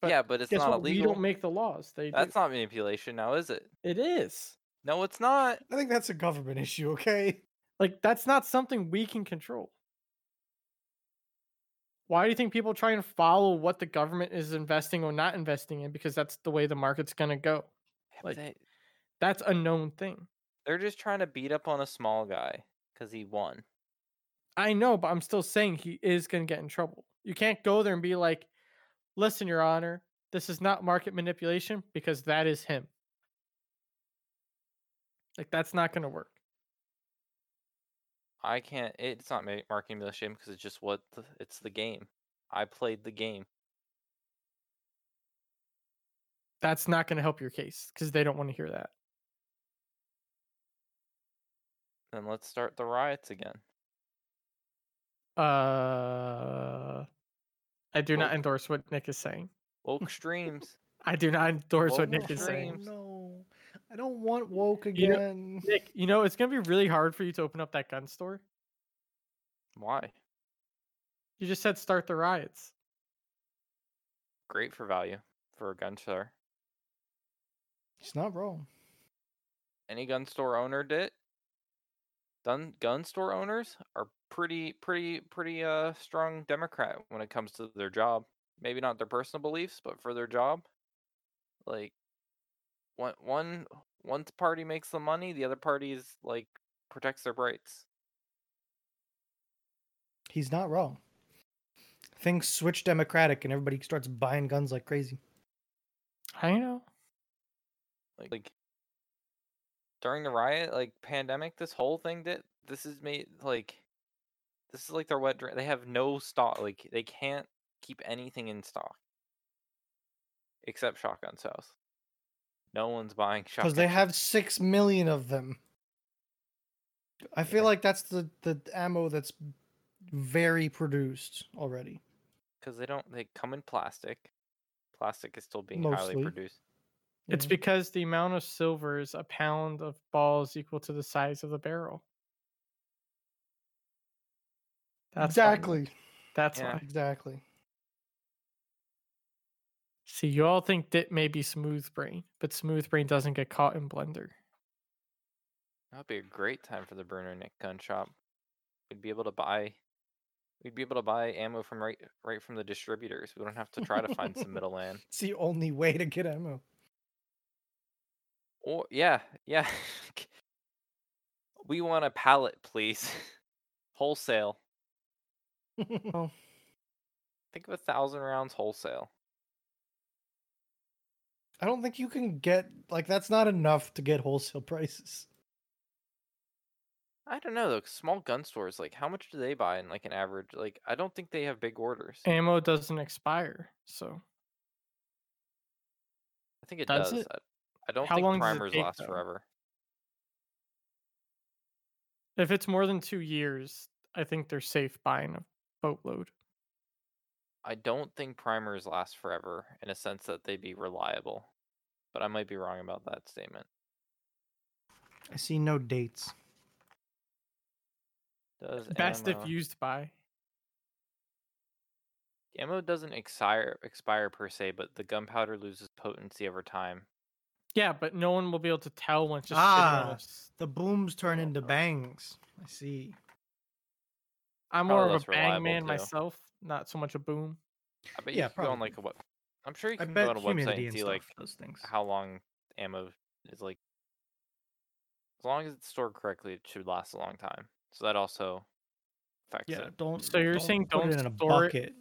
C: But
B: yeah but it's
C: guess
B: not
C: what? we don't make the laws they
B: that's
C: do.
B: not manipulation now is it
C: it is
B: no it's not
A: I think that's a government <laughs> issue. Okay.
C: like that's not something we can control why do you think people try and follow what the government is investing or not investing in because that's the way the market's going to go Like,
B: they-
C: that's a known thing
B: They're just trying to beat up on a small guy because he won.
C: I know, but I'm still saying he is going to get in trouble. You can't go there and be like, listen, Your Honor, this is not market manipulation because that is him. Like, that's not going to work.
B: I can't. It's not ma- marketing manipulation because it's just what the, it's the game. I played the game.
C: That's not going to help your case because they don't want to hear that.
B: Then let's start the riots again.
C: Uh, I do not endorse what Nick is saying.
B: Woke <laughs> streams.
C: I do not endorse what Nick is saying.
A: No, I don't want woke
C: You know-
A: again.
C: Nick, you know, it's going to be really hard for you to open up that gun store.
B: Why?
C: You just said start the riots.
B: Great for value for a gun store.
A: He's not wrong.
B: Any gun store owner did. Gun gun store owners are pretty pretty pretty uh strong Democrat when it comes to their job. Maybe not their personal beliefs, but for their job. Like one one one party makes the money, the other party is like protects their rights.
A: He's not wrong. Things switch democratic and everybody starts buying guns like crazy.
C: I know.
B: Like, like during the riot, like pandemic, this whole thing did this is made like this is like their wet dream. They have no stock. Like they can't keep anything in stock except shotgun shells. No one's buying shotgun.
A: Because they have six million of them. I feel
B: Yeah.
A: like that's the, the ammo that's very produced already.
B: because they don't. They come in plastic. Plastic is still being highly produced.
C: It's
A: Yeah.
C: because the amount of silver is a pound of balls equal to the size of the barrel. That's why, Nick.
A: exactly.
C: That's
B: Yeah.
C: why.
A: Exactly.
C: See, you all think Dit may be smooth brain, but smooth brain doesn't get caught in blender.
B: That'd be a great time for the Burner Nick gun shop. We'd be able to buy. We'd be able to buy ammo from right right from the distributors. We don't have to try to find some middleman. <laughs>
A: It's the only way to get ammo.
B: Or yeah, yeah. <laughs> we want a pallet, please. <laughs> wholesale.
A: oh,
B: Think of a thousand rounds wholesale.
A: I don't think you can get like that's not enough to get wholesale <laughs> prices.
B: I don't know though. 'cause Small gun stores, like, how much do they buy in like an average? Like, I don't think they have big orders.
C: Ammo doesn't expire, so
B: I think it
C: Does
B: does.
C: it?
B: I, I don't
C: How
B: think
C: long
B: primers
C: take,
B: last
C: though?
B: forever.
C: if it's more than two years, I think they're safe buying a boatload.
B: I don't think primers last forever in a sense that they'd be reliable, but I might be wrong about that statement.
A: I see no dates.
B: Does
C: Best
B: ammo,
C: if used by.
B: ammo doesn't expire expire per se, but the gunpowder loses potency over time.
C: Yeah, but no one will be able to tell when it's just sitting on a
A: Ah, The booms turn into bangs. I see.
C: I'm
B: Probably
C: more of a bang man
B: too.
C: myself, not so much a boom.
B: I bet
A: Yeah,
B: you can go on
A: probably.
B: like a what? I'm sure you
A: I
B: can go
A: bet
B: on a website and
A: and
B: see like
A: those things.
B: how long ammo is like. As long as it's stored correctly, it should last a long time. So that also affects
A: Yeah,
B: it.
A: don't.
C: So you're
A: don't
C: saying don't
A: it in a
C: store it-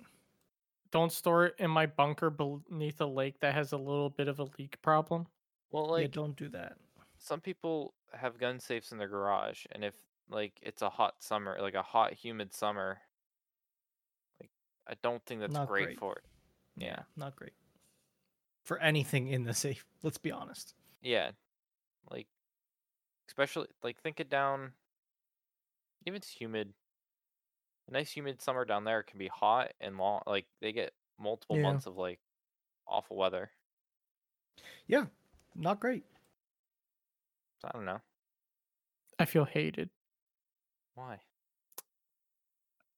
C: Don't store it in my bunker beneath a lake that has a little bit of a leak problem.
B: Well,
A: yeah,
B: like
A: don't do that.
B: some people have gun safes in their garage, and if like it's a hot summer, like a hot, humid summer, like I don't think that's great,
A: great.
B: for it. Yeah.
A: not great. For anything in the <laughs> safe, let's be honest.
B: Yeah, like especially like think it down. Even if it's humid, a nice humid summer down there can be hot and long. Like they get multiple
A: Yeah.
B: months of like awful weather.
A: Yeah, not great.
B: I don't know
C: I feel hated.
B: why.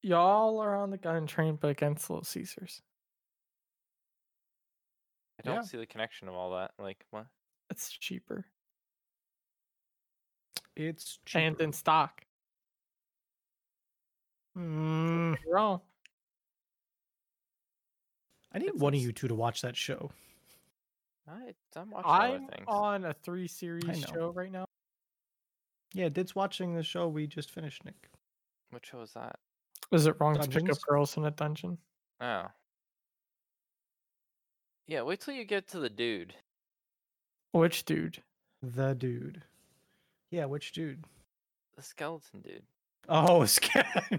C: Y'all are on the gun train, but against Little Caesars.
B: I don't
A: Yeah.
B: see the connection of all that. Like what?
C: It's cheaper
A: It's
C: and in stock.
A: Mm,
C: You're wrong.
A: I need
B: It's
A: one of you two to watch that show.
B: I I'm watching other
C: I'm
B: things.
C: on a three series show right now.
A: Yeah, Dit's watching the show we just finished, Nick.
B: Which show is that?
C: Is it wrong to pick up girls in a dungeon?
B: Oh. Yeah, wait till you get to the dude.
C: Which dude?
A: The dude. Yeah, which dude?
B: The skeleton dude.
A: Oh, <laughs> Scat.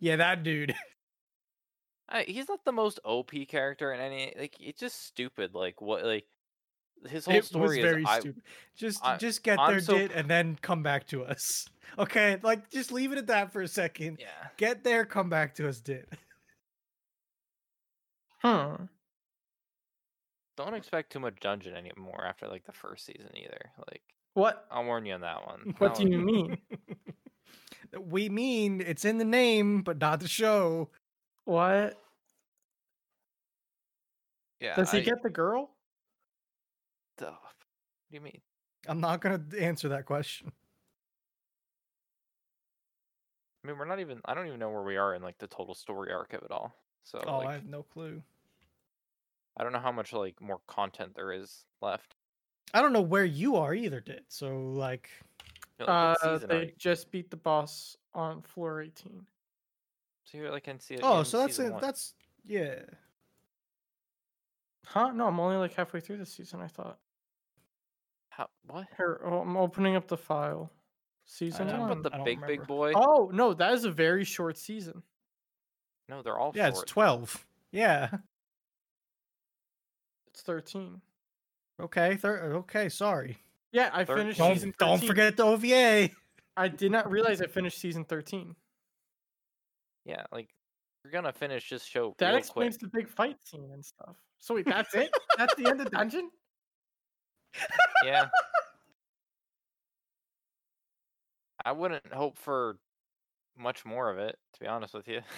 A: yeah, that dude. <laughs>
B: I, he's not the most OP character in any like it's just stupid. Like what like his whole
A: It was
B: story
A: very
B: is I,
A: stupid. Just,
B: I-
A: just get
B: I'm
A: there,
B: so
A: Dit, and then come back to us. <laughs> Okay, like just leave it at that for a second.
B: yeah.
A: Get there, come back to us, Dit.
C: Huh.
B: Don't expect too much dungeon anymore after like the first season either. Like
C: What?
B: I'll warn you on that one. <laughs>
C: What
B: That
C: do you mean? <laughs>
A: We mean it's in the name, but not the show.
C: What?
B: Yeah.
C: Does he
B: I-
C: get the girl?
B: The- What do you mean?
A: I'm not gonna answer that question.
B: I mean, we're not even. I don't even know where we are in like the total story arc of it all. So
A: Oh,
B: like,
A: I have no clue.
B: I don't know how much like more content there is left.
A: I don't know where you are either, Dit so like
B: You know, like,
C: Uh,
B: season
C: they
B: you?
C: just beat the boss on floor 18.
B: So you're like in see.
A: Oh, so that's it.
B: one.
A: That's yeah.
C: Huh? No, I'm only like halfway through this season. I thought.
B: How what?
C: Here, oh, I'm opening up the file. Season
B: talking
C: one.
B: about the
A: I don't
B: big
A: remember.
B: big boy?
C: Oh no, that is a very short season.
B: No, they're all
A: Yeah,
B: short.
A: it's twelve. Yeah.
C: It's 13.
A: Okay. Thir- okay. Sorry.
C: Yeah, I
B: Thir-
C: finished
A: Don't
C: season.
A: don't forget the OVA. <laughs>
C: I did not realize I finished season 13.
B: Yeah, like you're gonna finish this show
C: That
B: real
C: explains
B: quick.
C: the big fight scene and stuff. So wait, that's it? that's the end of <laughs> dungeon?
B: Yeah. <laughs> I wouldn't hope for much more of it, to be honest with you. <laughs>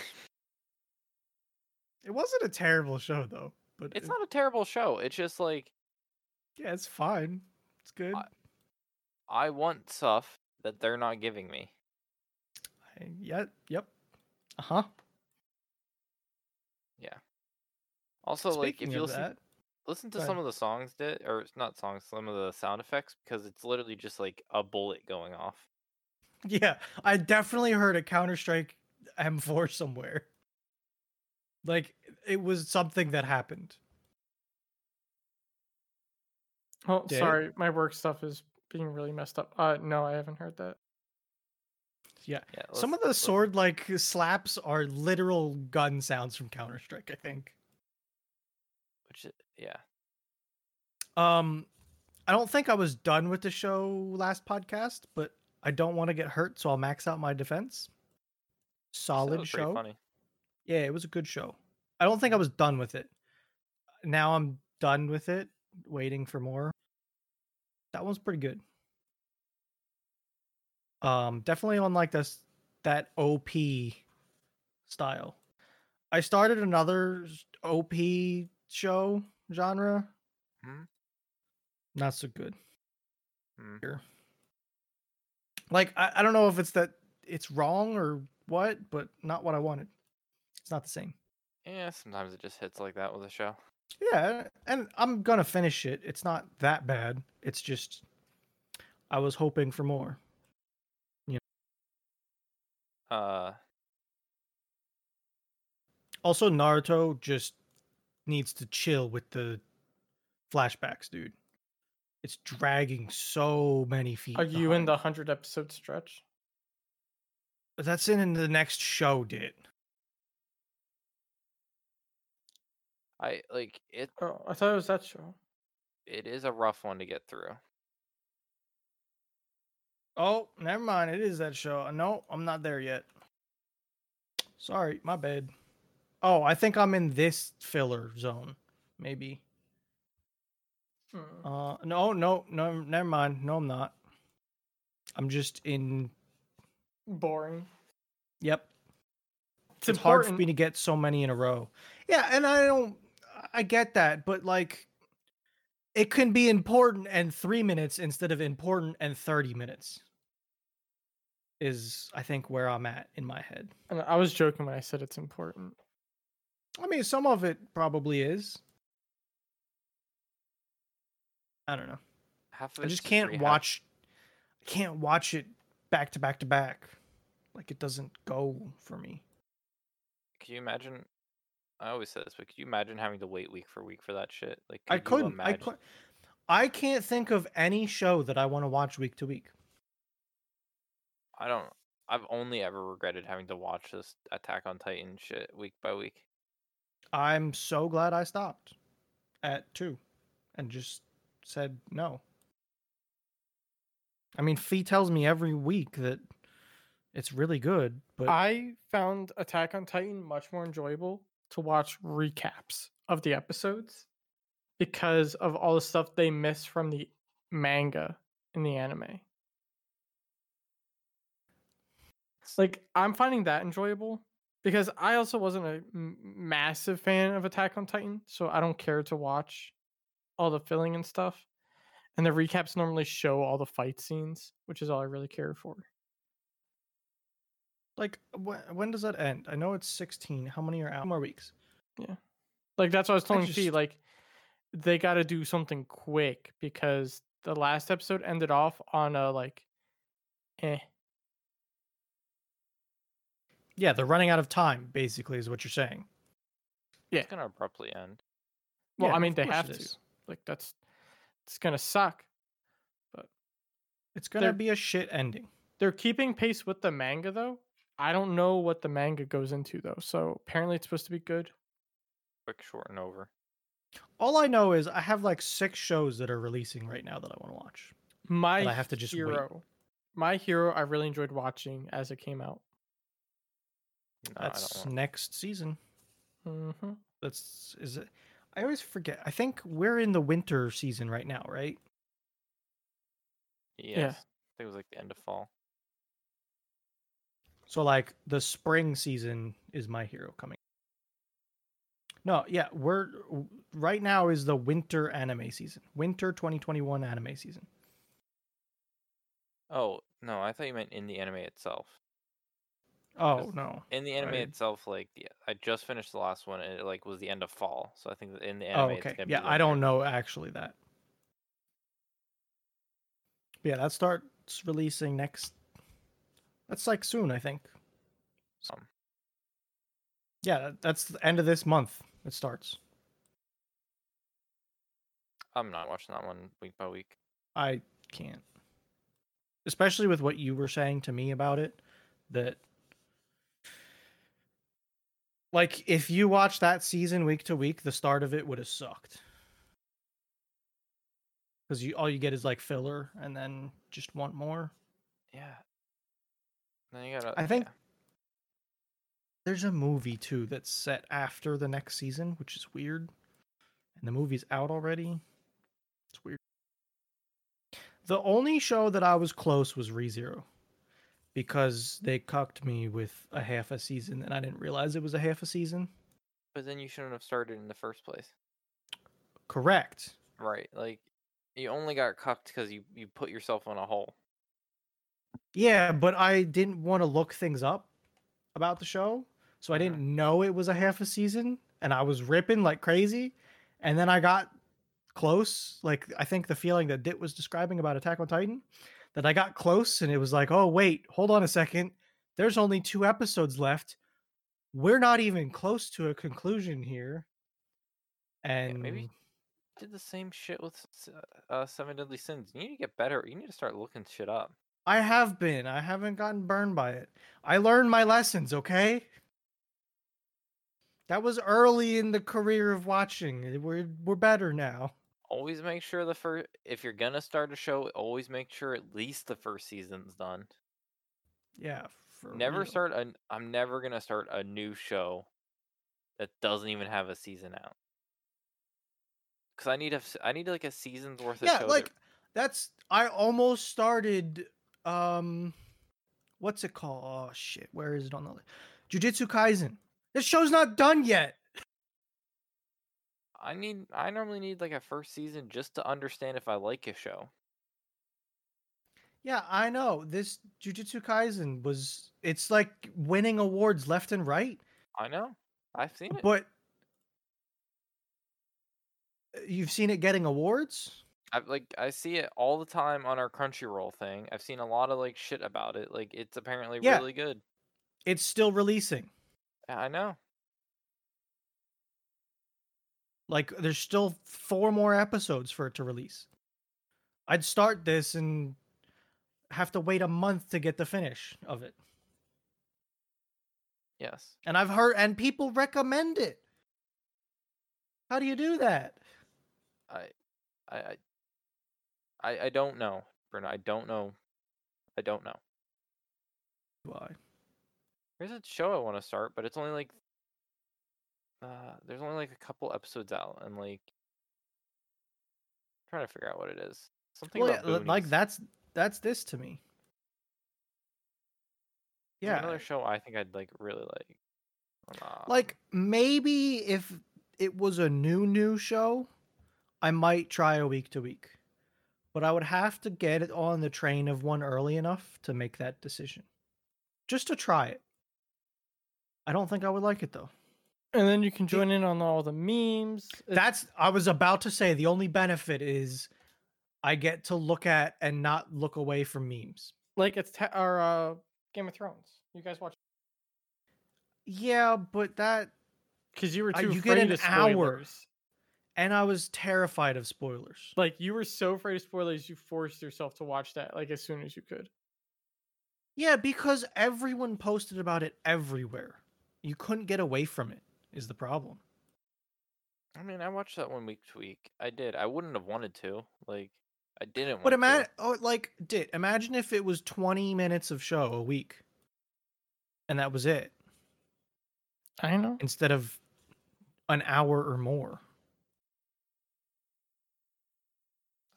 A: It wasn't a terrible show though, but
B: It's
A: it-
B: not a terrible show. It's just like
A: Yeah, it's fine. It's good.
B: I- I want stuff that they're not giving me.
A: I- yeah. Yep. Uh huh. Yeah.
B: Also, like if you listen
A: that,
B: listen to
A: go
B: some
A: ahead.
B: of the songs did or it's not songs, some of the sound effects because it's literally just like a bullet going off.
A: yeah, I definitely heard a Counter Strike M4 somewhere. Like it was something that happened.
C: Oh,
A: Did it?
C: sorry, my work stuff is being really messed up. Uh, no, I haven't heard that.
A: Yeah.
B: Yeah.
A: Some of the sword like slaps are literal gun sounds from Counter Strike, I think.
B: Which i- yeah.
A: Um I don't think I was done with the show last podcast, but I don't want to get hurt, so I'll max out my defense. Solid show.
B: Funny.
A: Yeah, it was a good show. I don't think I was done with it. Now I'm done with it, waiting for more. That one's pretty good. Um, definitely on like this that OP style. I started another OP show genre.
B: Mhm.
A: Not so good.
B: Mm.
A: Here. Like I, I don't know if it's that it's wrong or what, but not what I wanted. It's not the same.
B: Yeah, sometimes it just hits like that with a show.
A: Yeah, and I'm gonna finish it. It's not that bad. It's just I was hoping for more. You. know.
B: Uh,
A: Also, Naruto just needs to chill with the flashbacks, dude. It's dragging so many feet.
C: Are you in the 100 episode stretch?
A: That's in, in the next show, Dit.
B: I like it.
C: Oh, I thought it was that show.
B: It is a rough one to get through.
A: Oh, never mind. It is that show. Uh, no, I'm not there yet. Sorry, my bad. Oh, I think I'm in this filler zone. Maybe.
C: Hmm.
A: Uh, no, no, no, never mind. No, I'm not. I'm just in.
C: Boring.
A: Yep,
C: It's,
A: it's, hard for me to get so many in a row. Yeah, and I don't. I get that, but like, it can be important and three minutes instead of important and thirty minutes. Is I think where I'm at in my head.
C: And I was joking when I said it's important.
A: I mean, some of it probably is. I don't know.
B: Half of
A: I just can't watch. I can't watch it back to back to back. Like it doesn't go for me.
B: Can you imagine? I always say this, but could you imagine having to wait week for week for that shit? Like,
A: I
B: could you
A: couldn't. I could. I can't think of any show that I want to watch week to week.
B: I don't. I've only ever regretted having to watch this Attack on Titan shit week by week.
A: I'm so glad I stopped at two, and just said no. I mean, Fee tells me every week that it's really good, but
C: I found Attack on Titan much more enjoyable to watch recaps of the episodes because of all the stuff they miss from the manga in the anime. like I'm finding that enjoyable because I also wasn't a m- massive fan of Attack on Titan, so I don't care to watch all the filling and stuff. And the recaps normally show all the fight scenes, which is all I really care for.
A: Like when when does that end? I know it's 16. How many are out? More weeks. Yeah.
C: Like that's what I was telling Fee.
A: just-
C: Like they got to do something quick because the last episode ended off on a like, eh.
A: Yeah, they're running out of time. Basically, is what you're saying.
C: Yeah.
B: It's gonna abruptly end.
C: Well,
A: Yeah,
C: I mean they have to. Like that's it's gonna suck.
A: But it's gonna be a shit ending.
C: They're keeping pace with the manga though. I don't know what the manga goes into though. So apparently it's supposed to be good.
B: Quick, short, and over.
A: All I know is I have like six shows that are releasing right now that I want to watch.
C: My
A: I have to just wait.
C: hero. My hero I really enjoyed watching as it came out.
B: No,
A: That's next season.
C: Mm-hmm.
A: That's is it. I always forget. I think we're in the winter season right now, right?
B: Yes. I think it was like the end of fall.
A: So like the spring season is my hero coming. No, yeah, we're right now is the winter anime season. Winter 2021 anime season.
B: Oh no, I thought you meant in the anime itself.
A: Oh no.
B: In the anime
A: I-
B: itself, like yeah, I just finished the last one, and it like was the end of fall. So I think in the
A: Oh
B: anime, it's
A: okay. Yeah, I don't know actually that. Yeah, that starts releasing next. That's like soon, I think.
B: Um,
A: Yeah, that- that's the end of this month. It starts.
B: I'm not watching that one week by week.
A: I can't. Especially with what you were saying to me about it, that like if you watch that season week to week, the start of it would have sucked. Because you all you get is like filler and then just want more.
B: Yeah. Then you gotta.
A: I think-
B: yeah.
A: There's a movie too that's set after the next season, which is weird. And the movie's out already. It's weird. The only show that I was close was ReZero. Because they cucked me with a half a season and I didn't realize it was a half a season.
B: But then you shouldn't have started in the first place.
A: Correct.
B: Right. Like you only got cucked because you you put yourself on a hole.
A: Yeah, but I didn't want to look things up about the show. So I didn't mm-hmm. know it was a half a season and I was ripping like crazy. And then I got close. Like I think the feeling that Dit was describing about Attack on Titan, that I got close and it was like, oh wait, hold on a second. There's only two episodes left. We're not even close to a conclusion here. And
B: maybe- Did the same shit with uh, Seven Deadly Sins. You need to get better. You need to start looking shit up.
A: I have been. I haven't gotten burned by it. I learned my lessons, okay? That was early in the career of watching. We're we're better now.
B: Always make sure the first. If you're gonna start a show, always make sure at least the first season's done.
A: Yeah. For
B: never
A: real.
B: start a. I'm never gonna start a new show that doesn't even have a season out. Cause I need a. I need like a season's worth of
A: Yeah, like that's I almost started um what's it called? Oh shit, where is it on the list? Jujutsu Kaisen. This show's not done yet.
B: I need. I normally need like a first season just to understand if I like a show.
A: Yeah, I know. This Jujutsu Kaisen was it's like winning awards left and right.
B: I know. I've seen it.
A: But uh, you've seen it getting awards?
B: I've like I see it all the time on our Crunchyroll thing. I've seen a lot of like shit about it. Like it's apparently
A: Yeah.
B: really good.
A: It's still releasing.
B: Yeah, I know.
A: Like there's still four more episodes for it to release. I'd start this and have to wait a month to get the finish of it.
B: Yes.
A: And I've heard and people recommend it. How do you do that?
B: I I I I, I don't know, Bruno. I don't know. I don't know.
A: Why?
B: There's a show I want to start, but it's only like uh there's only like a couple episodes out and like trying to figure out what it is. Something
A: Well, yeah, like that's that's this to me.
B: There's
A: Yeah.
B: Another show I think I'd like really like. Um,
A: Like maybe if it was a new new show, I might try a week to week. But I would have to get it on the train of one early enough to make that decision. Just to try it. I don't think I would like it though.
C: And then you can join in on all the memes. It's-
A: That's I was about to say the only benefit is I get to look at and not look away from memes.
C: like it's ta- or uh, Game of Thrones. You guys watch
A: Yeah, but that
C: because you were
A: Uh,
C: too
A: you get
C: afraid
A: an
C: of
A: hour.
C: spoilers.
A: and I was terrified of spoilers.
C: Like you were so afraid of spoilers, you forced yourself to watch that like as soon as you could.
A: Yeah, because everyone posted about it everywhere. You couldn't get away from it, is the problem.
B: I mean, I watched that one week to week. I did. I wouldn't have wanted to. Like, I didn't.
A: But imagine, oh, like, did imagine if it was 20 minutes of show a week and that was it
C: I know.
A: instead of an hour or more.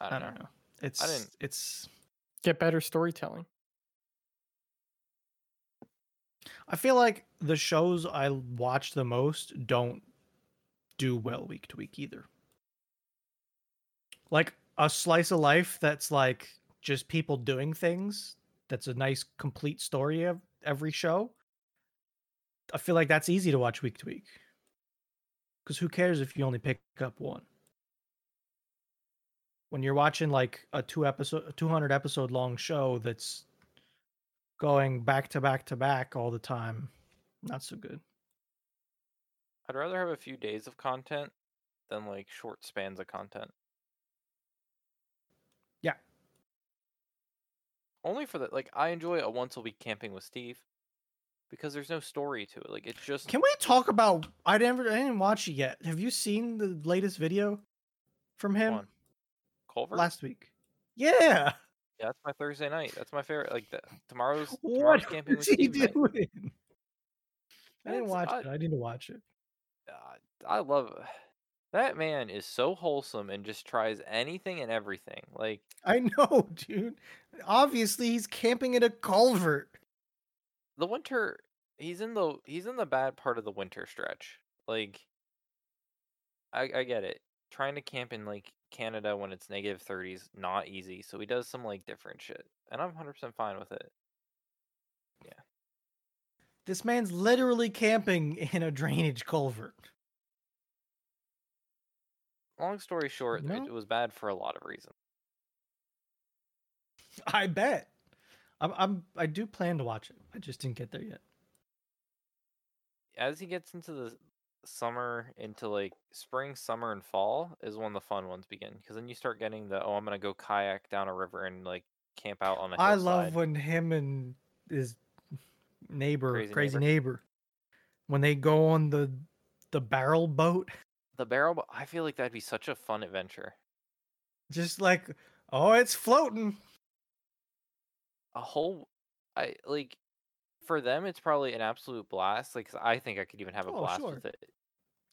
B: I
A: I
B: don't,
A: don't
B: know.
A: know. It's,
B: didn't-
A: it's,
C: Get better storytelling.
A: I feel like the shows I watch the most don't do well week to week either. Like a slice of life that's like just people doing things. That's a nice complete story of every show. I feel like that's easy to watch week to week. Because who cares if you only pick up one? When you're watching like a two episode, 200 episode long show that's going back to back to back all the time, not so good.
B: I'd rather have a few days of content than like short spans of content.
A: Yeah.
B: Only for that, like I enjoy a once a week camping with Steve because there's no story to it. Like it's just
A: Can we talk about? I never, I didn't watch it yet. Have you seen the latest video from him
B: one. culvert.
A: last week? Yeah.
B: Yeah, that's my Thursday night. That's my favorite. Like the, tomorrow's tomorrow's
A: What
B: camping
A: is
B: with
A: he
B: Steve. night.
A: doing? I didn't
B: That's-
A: watch
B: I-
A: it. I need to watch it.
B: uh, I love <sighs> that man is so wholesome and just tries anything and everything. Like
A: I know, <laughs> dude. Obviously, he's camping in a culvert.
B: the winter, he's in the he's in the bad part of the winter stretch. Like I I get it. Trying to camp in like Canada when it's negative 30s not easy. So he does some like different shit. And I'm 100% fine with it. Yeah.
A: This man's literally camping in a drainage culvert.
B: Long story short, it was bad for a lot of reasons.
A: I bet. I'm, I'm. I do plan to watch it. I just didn't get there yet.
B: As he gets into the summer into like spring, summer, and fall is when the fun ones begin. Because then you start getting the oh, I'm gonna go kayak down a river and like camp out on a
A: I
B: hillside.
A: love when him and his neighbor,
B: Crazy
A: crazy,
B: neighbor.
A: neighbor. when they go on the the barrel boat,
B: the barrel. bo- I feel like that'd be such a fun adventure.
A: just like, oh, it's floating.
B: A whole, I like, for them it's probably an absolute blast. Like I think I could even have a
A: Oh,
B: blast
A: sure.
B: with it.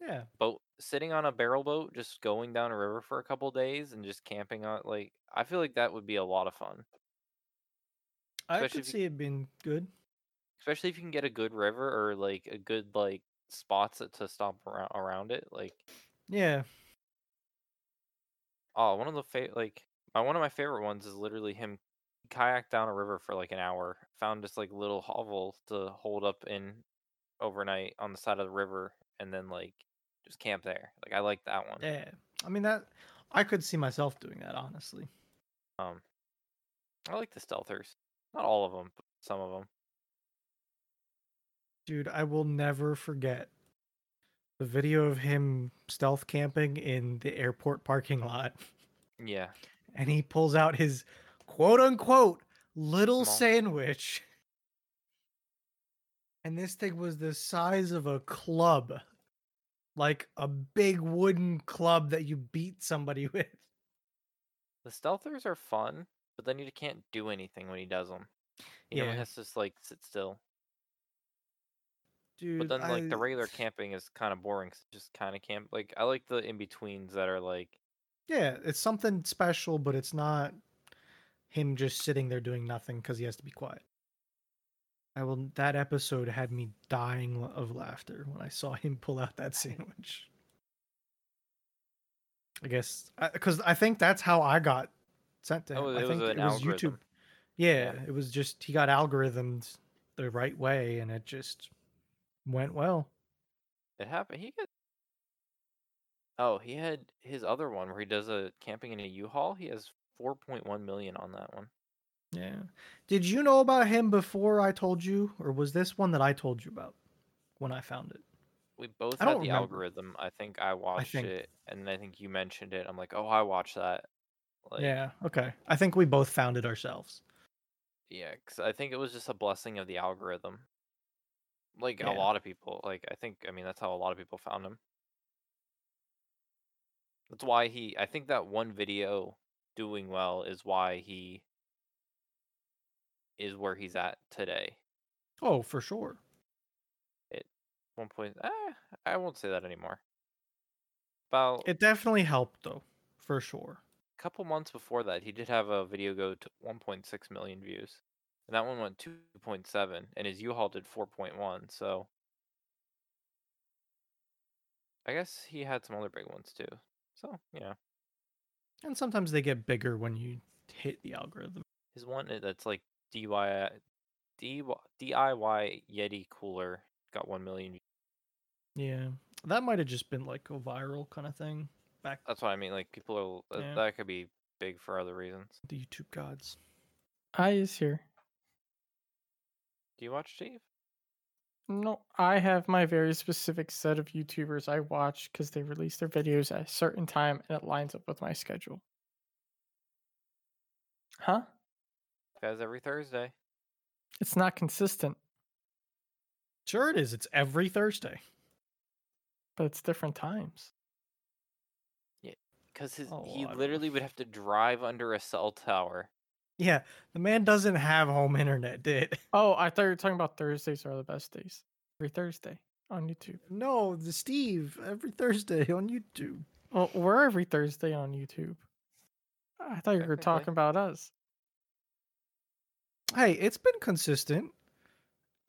A: Yeah,
B: Boat sitting on a barrel boat, just going down a river for a couple days and just camping on like I feel like that would be a lot of fun.
A: I
B: Especially
A: could
B: you-
A: see it being good.
B: especially if you can get a good river or like a good like spots to stop around, around it like
A: Yeah,
B: oh one of the fa- like my one of my favorite ones is literally him kayak down a river for like an hour found this like little hovel to hold up in overnight on the side of the river and then like just camp there like i like that one
A: yeah. I mean that. I could see myself doing that honestly.
B: um i like the stealthers not all of them but some of them
A: Dude, I will never forget the video of him stealth camping in the airport parking lot.
B: yeah
A: And he pulls out his quote unquote little
B: Small.
A: sandwich. And this thing was the size of a club. Like a big wooden club that you beat somebody <laughs> with.
B: the stealthers are fun but then you can't do anything when he does them you know he
A: Yeah.
B: has to just like sit still
A: Dude,
B: But then, like the
A: I-
B: regular camping is kind of boring. just kind of camp. Like I like the in betweens that are like,
A: Yeah, it's something special, but it's not him just sitting there doing nothing because he has to be quiet. I will. That episode had me dying of laughter when I saw him pull out that sandwich. I guess uh, because I, think that's how I got sent to oh, him.
B: Oh,
A: I
B: it was
A: think
B: an
A: it was
B: algorithm.
A: YouTube. Yeah,
B: Yeah.
A: it was just he got algorithmed the right way, and it just went well.
B: It happened. He got. Oh, he had his other one where he does a camping in a U-Haul. He has 4.1 million on that one.
A: Yeah. Did you know about him before I told you, or was this one that I told you about when I found it?
B: We both
A: I
B: had the
A: remember.
B: algorithm. I think I watched
A: think-
B: it, and I think you mentioned it. I'm like, oh, I watched that. Like,
A: yeah. Okay. I think we both found it ourselves.
B: Yeah, because I think it was just a blessing of the algorithm. Like
A: Yeah.
B: a lot of people, like I think, I mean, that's how a lot of people found him. That's why he. I think that one video doing well is why he is where he's at today.
A: Oh, for sure.
B: At one point. Eh, I won't say that anymore. About
A: It definitely helped, though, for sure.
B: a couple months before that, he did have a video go to 1.6 million views, and that one went 2.7, and his U-Haul did 4.1. So I guess he had some other big ones too. So yeah,
A: And sometimes they get bigger when you hit the algorithm.
B: his one that's like DIY DIY DIY Yeti cooler got 1 million.
A: Yeah. That might have just been like a viral kind of thing back
B: That's what I mean. Like people, are, uh,
A: Yeah.
B: that could be big for other reasons.
A: the YouTube gods.
C: I is here.
B: Do you watch Steve?
C: No, I have my very specific set of YouTubers I watch because they release their videos at a certain time and it lines up with my schedule. Huh?
B: Guys, every Thursday.
C: It's not consistent,
A: Sure, it is. It's every Thursday.
C: but it's different times. Yeah.
B: Because his
A: Oh,
B: he
A: I don't-
B: literally would have to drive under a cell tower.
A: Yeah, the man doesn't have home internet, did? <laughs>
C: Oh, I thought you were talking about Thursdays are the best days. Every Thursday on YouTube.
A: No, the Steve every Thursday on YouTube.
C: Well, we're every Thursday on YouTube. I thought you were talking about us.
A: Hey, it's been consistent.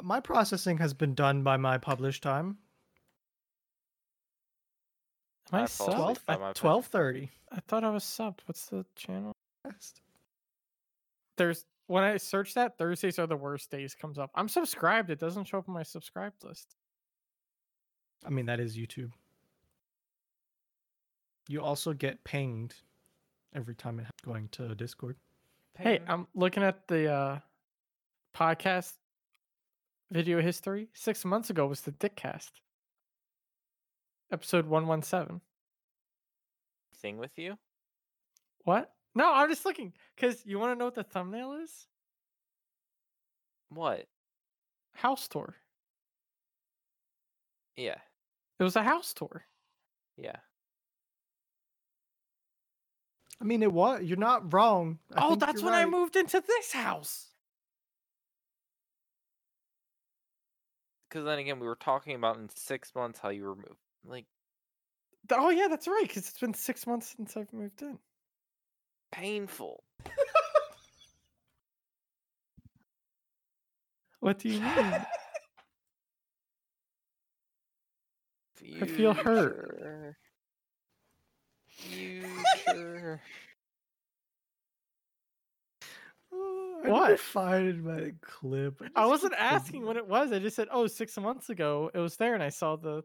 A: My processing has been done by my publish time.
C: Am I
B: I
C: subbed?
B: asleep by my
A: uh,
B: At
A: twelve thirty.
C: I thought I was subbed. What's the channel? There's when I search that Thursdays are the worst days comes up. I'm subscribed. It doesn't show up on my subscribed list.
A: I mean, that is YouTube. You also get pinged every time it going to Discord.
C: Hey, I'm looking at the uh podcast video history. Six months ago was the Dickcast. Episode one one seven.
B: thing with you.
C: What? No, I'm just looking because you want to know what the thumbnail is?
B: What?
C: House tour.
B: Yeah,
C: It was a house tour.
B: yeah.
A: I mean, it was. You're not wrong. I
C: oh, that's when I moved into this house.
B: Because then again, we were talking about in six months how you were moved. Like
C: Oh yeah, that's right. Because it's been six months since I've moved in.
B: Painful.
C: What do you mean?
B: Future.
C: I feel hurt.
B: Future. <laughs>
A: Oh, I
C: What?
A: find my clip.
C: I wasn't asking when it was. I just said, "Oh, six months ago it was there," and I saw the.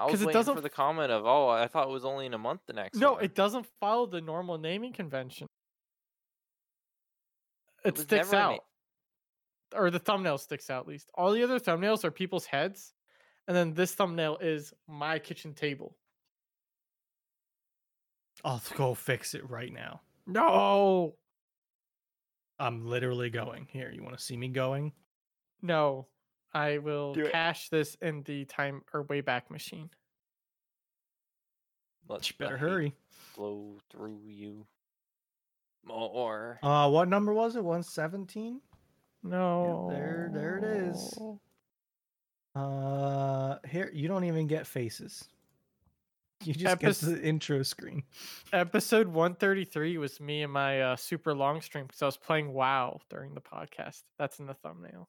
B: I was
C: 'Cause it doesn't
B: for the comment of, "Oh, I thought it was only in a month." The next
C: No,
B: one."
C: it doesn't follow the normal naming convention. It,
B: was
C: sticks
B: never a na-
C: out, or the thumbnail sticks out. At least all the other thumbnails are people's heads, and then this thumbnail is my kitchen table.
A: I'll go fix it right now.
C: No,
A: I'm literally going. Here, you want to see me going?
C: no, I will
B: Do it.
C: cache this in the time or way back
B: machine.
A: You better hurry.
B: Flow through you. More.
A: Uh, what number was it? 117?
C: No,
A: there- there it is. Uh, here you don't even get faces. You just
C: Epis-
A: get the intro screen.
C: Episode 133 was me and my uh, super long stream because I was playing WoW during the podcast. That's in the thumbnail.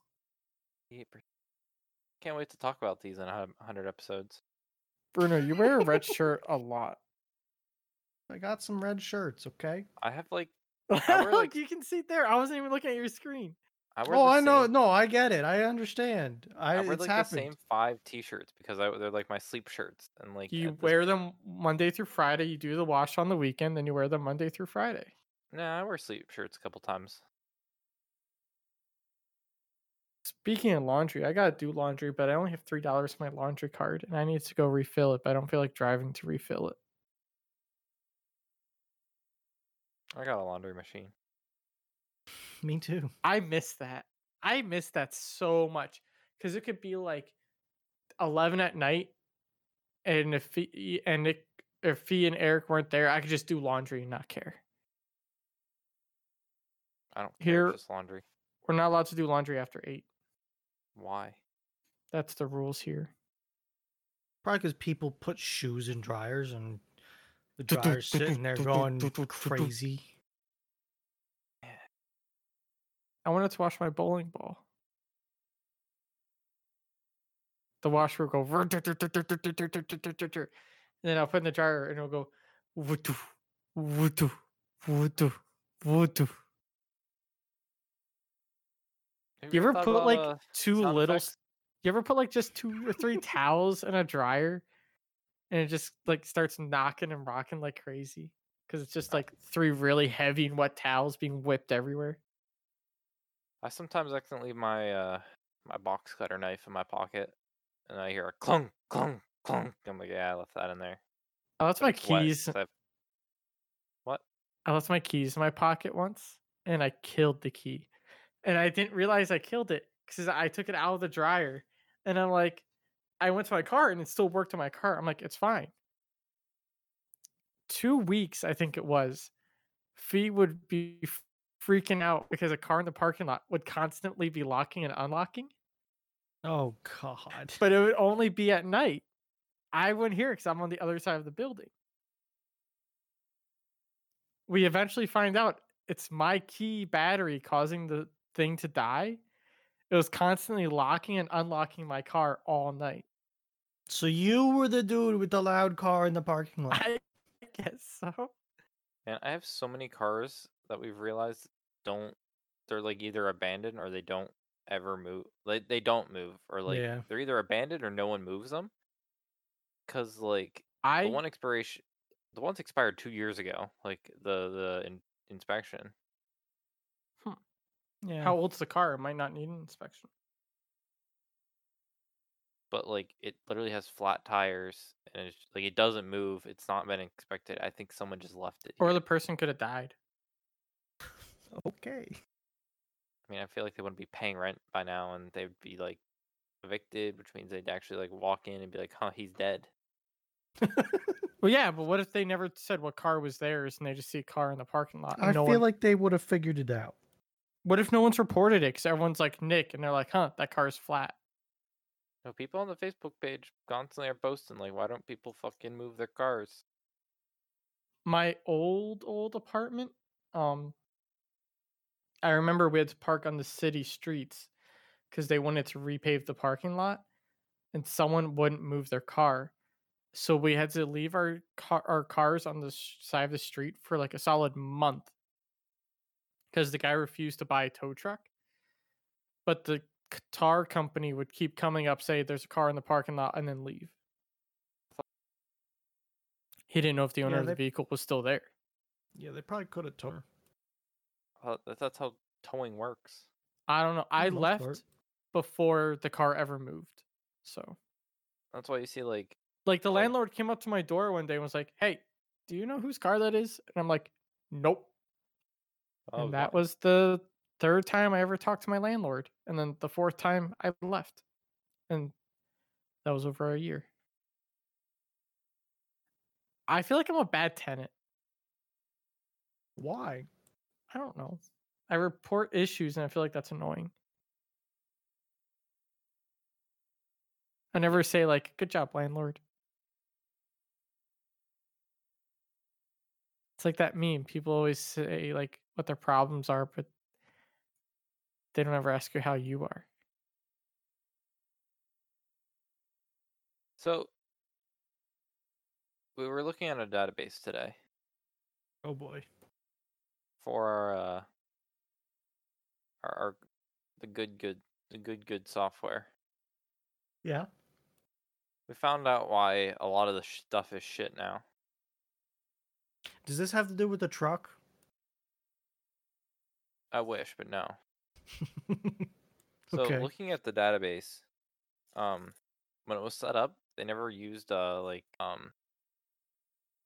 B: Can't wait to talk about these in a 100 episodes.
C: Bruno, you wear a red <laughs> shirt a lot.
A: I got some red shirts, okay?
B: I have like I wear, <laughs> like-
C: you can see it there. I wasn't even looking at your screen.
B: I wear
A: Oh, I know.
B: same-
A: No, I get it. I understand. I,
B: I wear like
A: happened.
B: the same five T-shirts because I, they're like my sleep shirts and like
C: You wear them Monday through Friday. You do the wash on the weekend, then you wear them Monday through Friday.
B: Nah, I wear sleep shirts a couple times.
C: Speaking of laundry, I gotta do laundry, but I only have three dollars for my laundry card, and I need to go refill it. But I don't feel like driving to refill it.
B: I got a laundry machine.
A: Me too.
C: I miss that. I miss that so much because it could be like eleven at night, and if he, and it, if Fee and Eric weren't there, I could just do laundry and not care.
B: I don't care.
C: Here-
B: it's just laundry.
C: We're not allowed to do laundry after eight.
B: Why?
C: That's the rules here.
A: Probably because people put shoes in dryers and the dryer's sitting there going crazy.
C: I wanted to wash my bowling ball. The washer will go, and then I'll put in the dryer and it'll go, you ever put
B: about,
C: like
B: uh,
C: two little?
B: effects?
C: You ever put like just two or three <laughs> towels in a dryer, and it just like starts knocking and rocking like crazy because it's just like three really heavy and wet towels being whipped everywhere.
B: I sometimes accidentally leave my uh my box cutter knife in my pocket, and I hear a clunk, clunk, clunk. I'm like, yeah, I left that in there.
C: Oh, that's
B: but
C: my
B: keys. wet,
C: keys.
B: 'cause <laughs> I've- What?
C: I left my keys in my pocket once and I killed the key. And I didn't realize I killed it because I took it out of the dryer and I'm like, I went to my car and it still worked in my car. I'm like, it's fine. Two weeks, I think it was, Fee would be freaking out because a car in the parking lot would constantly be locking and unlocking,
A: Oh God.
C: but it would only be at night. I wouldn't hear it because I'm on the other side of the building. We eventually find out it's my key battery causing the thing to die. It was constantly locking and unlocking my car all night.
A: So you were the dude with the loud car in the parking lot.
C: I guess so.
B: And I have so many cars that we've realized don't. They're like either abandoned or they don't ever move. Like they don't move, or like
A: Yeah.
B: they're either abandoned or no one moves them. Cause like
C: I
B: the one expiration, the one's expired two years ago. Like the the in, inspection.
A: Yeah.
C: how old's the car? It might not need an inspection.
B: but like it literally has flat tires and it's like it doesn't move. It's not been inspected. I think someone just left it.
C: Or
B: here.
C: the person could have died. <laughs>
A: okay.
B: I mean, I feel like they wouldn't be paying rent by now, and they'd be like evicted, which means they'd actually like walk in and be like, "Huh, he's dead." <laughs>
C: Well, yeah, but what if they never said what car was theirs and they just see a car in the parking lot? and
A: I
C: no
A: feel
C: one-
A: like they would have figured it out.
C: What if no one's reported it because everyone's like Nick and they're like, huh, that car's flat.
B: No, people on the Facebook page constantly are posting like, "Why don't people fucking move their cars?"
C: My old old apartment, um, I remember we had to park on the city streets because they wanted to repave the parking lot, and someone wouldn't move their car, so we had to leave our car our cars on the side of the street for like a solid month because the guy refused to buy a tow truck. But the c- tar company would keep coming up, say there's a car in the parking lot, and then leave. He didn't know if the owner
A: Yeah,
C: of the vehicle was still there.
A: Yeah, they probably could have told her.
B: Well, oh, that's how towing works.
C: I don't know. I left
A: part.
C: before the car ever moved. So,
B: That's why you see like,
C: like the
B: Like-
C: landlord came up to my door one day and was like, "Hey, do you know whose car that is?" And I'm like, "Nope."
B: Oh,
C: and that
B: why-
C: was the third time I ever talked to my landlord, and then the fourth time I left, and that was over a year. I feel like I'm a bad tenant.
A: Why?
C: I don't know. I report issues, and I feel like that's annoying. I never say like, "Good job, landlord." It's like that meme. People always say like what their problems are, but they don't ever ask you how you are.
B: So we were looking at a database today.
A: Oh boy.
B: For our uh our, our the good good the good good software.
A: Yeah.
B: We found out why a lot of the stuff is shit now.
A: Does this have to do with the truck?
B: I wish, but no. So
A: okay.
B: looking at the database, um, when it was set up, they never used uh like um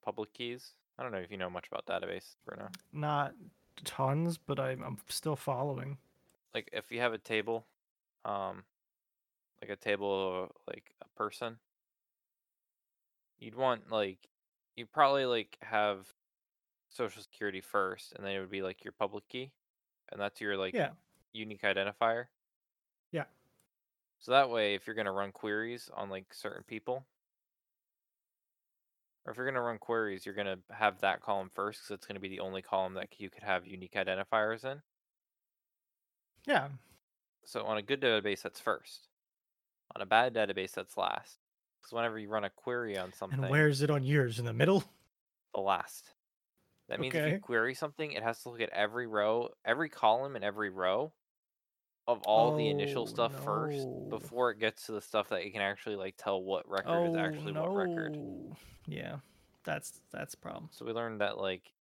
B: public keys. I don't know if you know much about database, Bruno.
A: Not tons, but I'm, I'm still following.
B: Like if you have a table, um, like a table like a person, you'd want like you'd probably like have social security first, and then it would be like your public key, and that's your like
A: Yeah.
B: unique identifier.
A: Yeah.
B: So that way, if you're gonna run queries on like certain people, or if you're gonna run queries, you're gonna have that column first because it's gonna be the only column that you could have unique identifiers in.
A: Yeah.
B: So on a good database, that's first. On a bad database, that's last. Because whenever you run a query on something,
A: And where is it on yours? In the middle?
B: the last. That means if you query something, it has to look at every row, every column, and every row of all the initial
A: Oh,
B: stuff first before it gets to the stuff that you can actually like tell what record is actually what record.
A: Oh, Yeah. That's that's a problem.
B: So we learned that like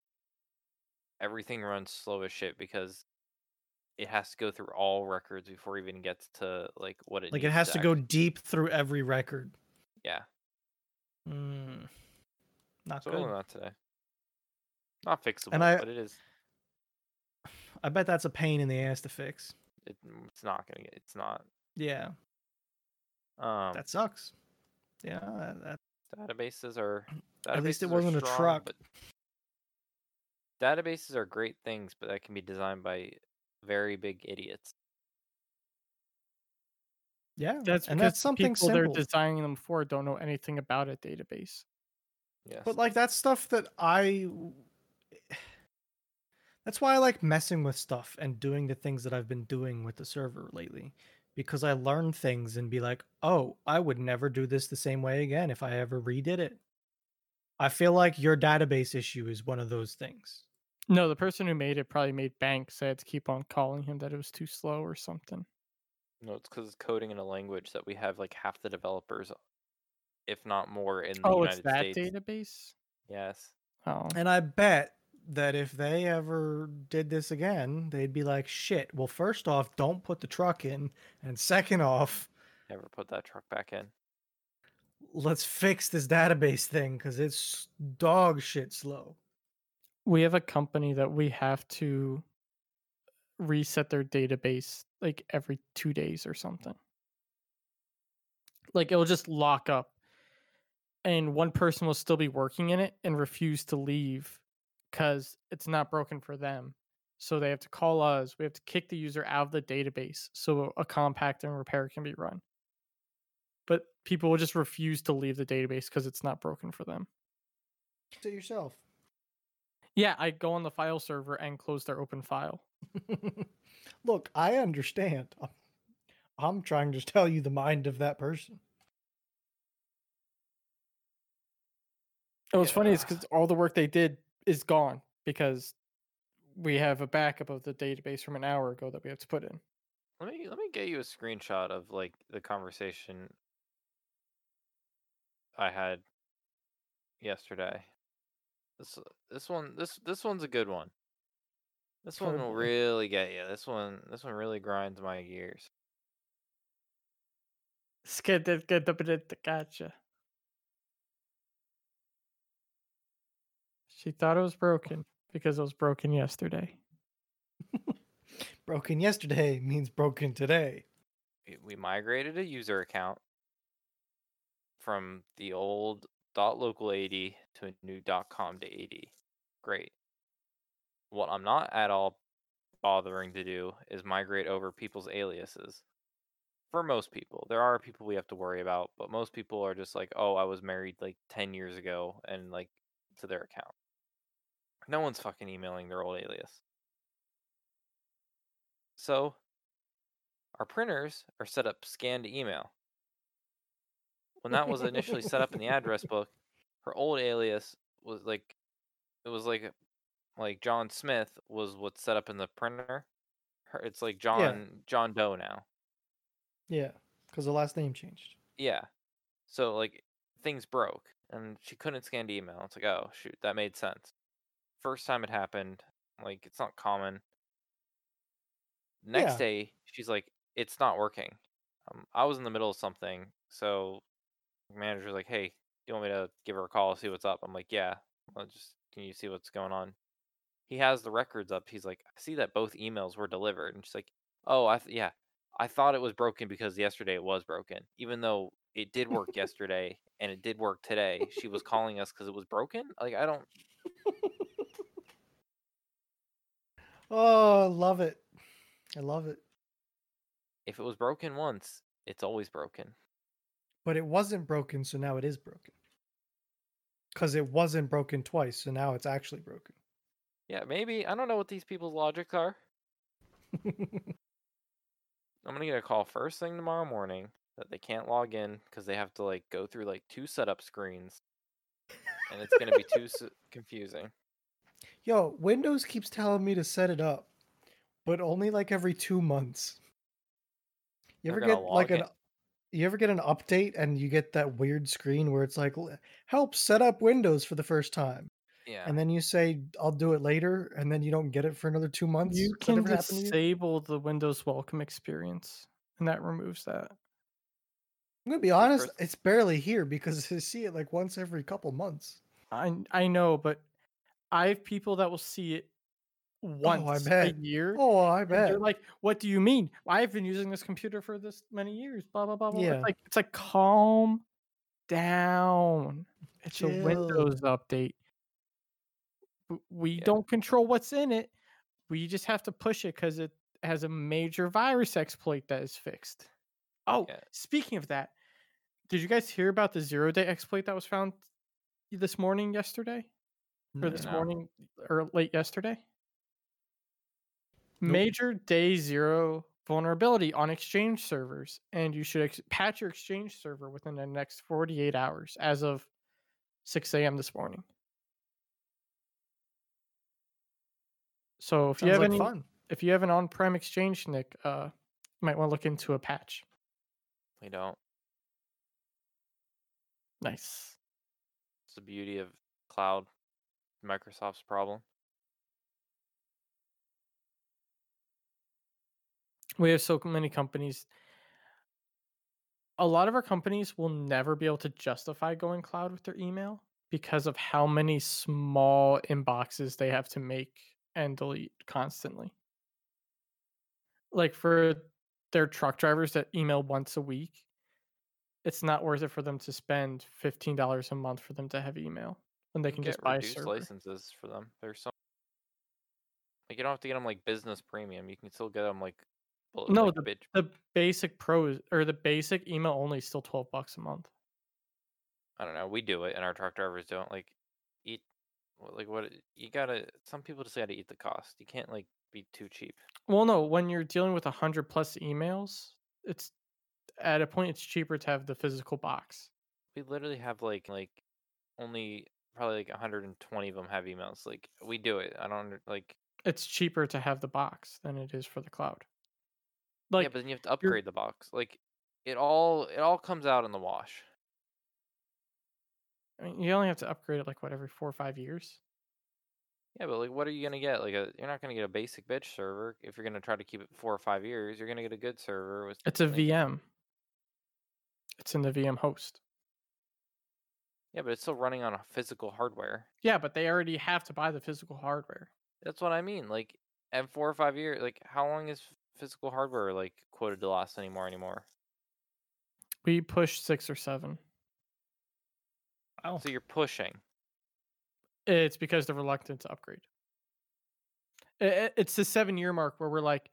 B: everything runs slow as shit because it has to go through all records before it even gets to like what it
A: Like it has to go deep through every record.
B: yeah.
A: Mm, not
B: So we
A: good.
B: that today. Not fixable,
A: And I-
B: but it is.
A: I bet that's a pain in the ass to fix.
B: It, it's not gonna get. It's not.
A: Yeah,
B: Um,
A: that sucks. Yeah, that, that
B: databases are. <clears throat>
A: At least it wasn't a
B: strong,
A: truck.
B: But databases are great things, but that can be designed by very big idiots.
A: yeah,
C: That's
A: and that's something
C: people
A: simple.
C: they're designing them for don't know anything about a database.
B: Yes.
A: But like that's stuff that I That's why I like messing with stuff and doing the things that I've been doing with the server lately because I learn things and be like, "Oh, I would never do this the same way again if I ever redid it." I feel like your database issue is one of those things.
C: No, the person who made it probably made bank, so I had to keep on calling him that it was too slow or something.
B: no, it's because it's coding in a language that we have like half the developers, if not more, in the
C: Oh,
B: United
C: it's that
B: States.
C: database.
B: Yes.
C: Oh,
A: And I bet that if they ever did this again, they'd be like, "Shit, well first off, don't put the truck in, and second off,
B: Never put that truck back in.
A: let's fix this database thing cuz it's dog shit slow."
C: we have a company that we have to reset their database like every two days or something. Like it'll just lock up, and one person will still be working in it and refuse to leave because it's not broken for them. So they have to call us. We have to kick the user out of the database so a compact and repair can be run. But people will just refuse to leave the database because it's not broken for them.
A: To yourself.
C: Yeah, I go on the file server and close their open file. <laughs>
A: Look, I understand. I'm- trying to tell you the mind of that person.
C: Oh, what's funny is because all the work they did is gone because we have a backup of the database from an hour ago that we have to put in.
B: Let me let me get you a screenshot of like the conversation I had yesterday. This this one this this one's a good one. This one will really get you. This one this one really grinds my gears.
C: Skid it, get the gotcha. She thought it was broken because it was broken yesterday. <laughs>
A: Broken yesterday means broken today.
B: We- We migrated a user account from the old .local AD to a new .com to AD. Great. What I'm not at all bothering to do is migrate over people's aliases. For most people, there are people we have to worry about, but most people are just like, "Oh, I was married like 10 years ago," and like to their account. No one's fucking emailing their old alias. So, our printers are set up scan to email. when that was initially set up in the address <laughs> book, her old alias was like it was like like John Smith was what's set up in the printer. Her, it's like John John Doe now.
A: Yeah, because the last name changed.
B: Yeah. So like things broke and she couldn't scan the email. It's like, oh shoot, that made sense. First time it happened, like it's not common. Next
A: Yeah.
B: day, she's like, it's not working. Um, I was in the middle of something, so manager's like, hey, do you want me to give her a call, see what's up? I'm like, yeah. Well, just can you see what's going on? He has the records up. He's like, I see that both emails were delivered, and she's like, oh, I th- yeah, I thought it was broken because yesterday it was broken, even though it did work <laughs> yesterday and it did work today. She was calling us because it was broken. Like I don't.
A: Oh, I love it. I love it.
B: If it was broken once, it's always broken.
A: But it wasn't broken, so now it is broken. Because it wasn't broken twice, so now it's actually broken.
B: Yeah, maybe I don't know what these people's logics are. <laughs> I'm gonna get a call first thing tomorrow morning that they can't log in because they have to like go through like two setup screens, and it's gonna be too s- confusing.
A: Yo, Windows keeps telling me to set it up, but only like every two months. You ever get like
B: log
A: an you ever get an update and you get that weird screen where it's like help set up Windows for the first time.
B: Yeah,
A: And then you say I'll do it later and then you don't get it for another 2 months.
C: You can
A: ever you?
C: disable the Windows welcome experience, and that removes that.
A: I'm going to be honest, it's barely here because <laughs> I see it like once every couple months.
C: I I know, but I have people that will see it oh, once a
A: bet.
C: year.
A: Oh, I bet.
C: They're like, "What do you mean? I've been using this computer for this many years." Blah blah blah. blah.
A: Yeah.
C: It's like it's like calm down. It's a Windows update. We
B: Yeah.
C: don't control what's in it. We just have to push it because it has a major virus exploit that is fixed. Oh,
B: Yeah.
C: speaking of that, did you guys hear about the zero day exploit that was found this morning, yesterday, or this
B: No.
C: morning or late yesterday?
A: Nope.
C: Major day zero vulnerability on Exchange servers, and you should ex- patch your Exchange server within the next 48 hours as of 6 a.m. this morning. So if you have
A: like
C: any,
A: fun.
C: if you have an on-prem Exchange, Nick, uh, you might want to look into a patch.
B: we don't.
C: Nice.
B: It's the beauty of cloud. Microsoft's problem.
C: We have so many companies. A lot of our companies will never be able to justify going cloud with their email because of how many small inboxes they have to make and delete constantly. Like for their truck drivers that email once a week, it's not worth it for them to spend $15 a month for them to have email when they can
B: get
C: just buy
B: licenses for them. There's some like you don't have to get them like business premium. You can still get them like
C: No,
B: like
C: the-
B: bit-
C: The basic pros or the basic email only is still 12 bucks a month.
B: I don't know. We do it, and our truck drivers don't. Like, eat, like what? Eh, you gotta. Some people just gotta eat the cost. You can't like be too cheap.
C: Well, no, when you're dealing with a hundred plus emails, it's at a point it's cheaper to have the physical box.
B: We literally have like like only probably like 120 of them have emails. Like we do it. I don't like.
C: It's cheaper to have the box than it is for the cloud. Like, yeah,
B: but then you have to upgrade the box. Like it all it all comes out in the wash.
C: I mean, you only have to upgrade it like what every four or five years.
B: Yeah, but like, what are you gonna get? Like, a you're not gonna get a basic bitch server if you're gonna try to keep it four or five years. You're gonna get a good server with.
C: It's a
B: like-
C: VM. It's in the VM host.
B: Yeah, but it's still running on a physical hardware.
C: Yeah, but they already have to buy the physical hardware.
B: That's what I mean. Like, at four or five years, like, how long is physical hardware like quoted to last anymore? Anymore?
C: We push six or seven.
A: Wow.
B: So oh. you're pushing.
C: It's because they're reluctant to upgrade. It's the seven year mark where we're like,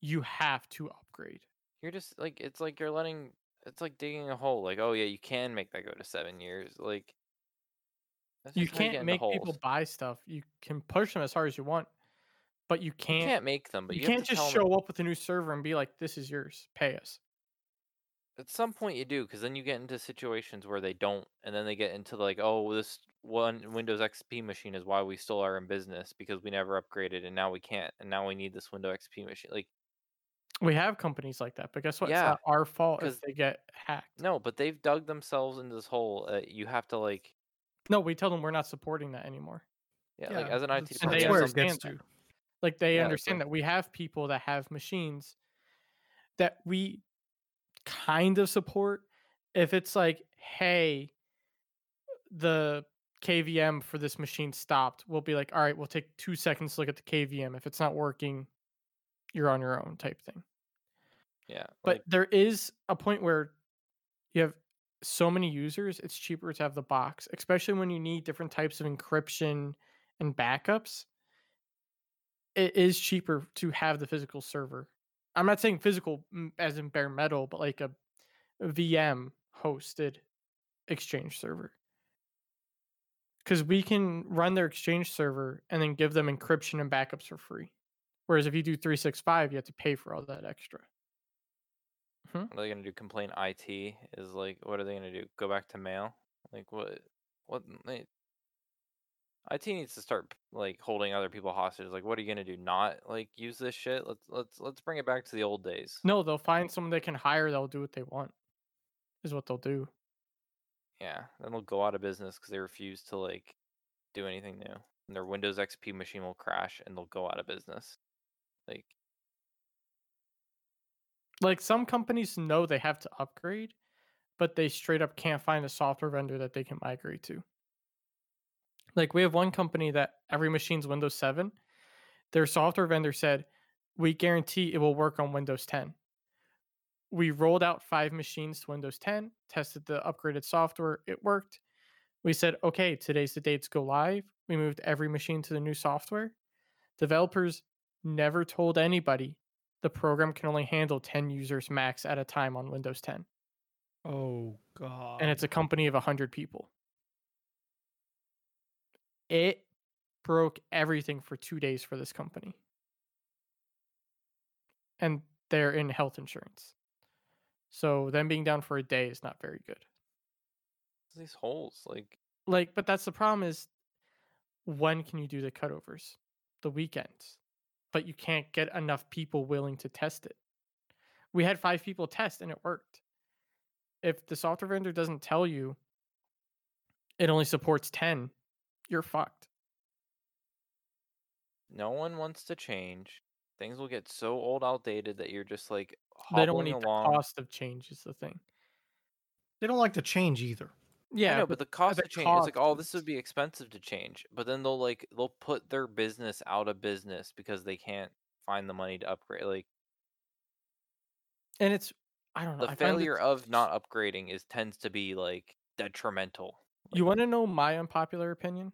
C: you have to upgrade.
B: You're just like it's like you're letting. It's like digging a hole. Like, oh yeah, you can make that go to seven years. Like,
C: you
B: just how get
C: can't make people buy stuff. You can push them as hard as you want, but you can't.
B: You
C: can't
B: make them, but
C: you
B: you,
C: can't just show up with a new server and be like, "This is yours. Pay us."
B: At some point you do, because then you get into situations where they don't, and then they get into like, oh, this one Windows XP machine is why we still are in business because we never upgraded, and now we can't, and now we need this Windows XP machine. Like,
C: We have companies like that, but guess what? It's
B: Yeah,
C: not our fault
B: 'cause-
C: if they get hacked.
B: no, but they've dug themselves into this hole. Uh, you have to like,
C: No, we tell them we're not supporting that anymore.
B: yeah, like as an IT
A: that's-
C: And they
A: where it
C: understand
A: gets
C: that.
A: to.
C: Like they
B: Yeah,
C: understand that we have people that have machines that we kind of support. If it's like, hey, the KVM for this machine stopped, we'll be like, all right, we'll take two seconds to look at the KVM. If it's not working, you're on your own type thing.
B: yeah,
C: But
B: like,
C: there is a point where you have so many users, it's cheaper to have the box, especially when you need different types of encryption and backups. It is cheaper to have the physical server. I'm not saying physical as in bare metal, but like a, a VM hosted exchange server. Because we can run their exchange server and then give them encryption and backups for free. Whereas if you do 365, you have to pay for all that extra. Mm-hmm.
B: what are they gonna do? Complain IT is like, what are they gonna do? Go back to mail? Like what? What? They, IT needs to start like holding other people hostage. Like, what are you gonna do? Not like use this shit? Let's let's let's bring it back to the old days.
C: No, they'll find someone they can hire. They'll do what they want. Is what they'll do.
B: Yeah, then they'll go out of business because they refuse to like do anything new. And their Windows XP machine will crash and they'll go out of business. Like,
C: Like some companies know they have to upgrade, but they straight up can't find a software vendor that they can migrate to. Like we have one company that every machine's Windows 7. Their software vendor said, "We guarantee it will work on Windows 10." We rolled out 5 machines to Windows 10, tested the upgraded software, it worked. We said, "Okay, today's the date to go live." We moved every machine to the new software. Developers never told anybody the program can only handle 10 users max at a time on Windows 10.
A: Oh god.
C: And it's a company of 100 people. It broke everything for two days for this company. And they're in health insurance. So them being down for a day is not very good.
B: these holes, like,
C: Like, but that's the problem is when can you do the cutovers? The weekends. But you can't get enough people willing to test it. We had five people test and it worked. If the software vendor doesn't tell you it only supports 10, you're fucked.
B: no one wants to change. Things will get so old, outdated that you're just like
C: They don't
B: hobbling
C: need
B: along.
C: the cost of change is the thing.
A: they don't like to change either.
C: Yeah,
B: I know, but the cost
C: the
B: of change it's like,
C: cost
B: oh, this would be expensive to change. But then they'll like they'll put their business out of business because they can't find the money to upgrade. Like
C: and it's I don't know.
B: the
C: I
B: failure of not upgrading is tends to be like detrimental.
C: You want to know my unpopular opinion?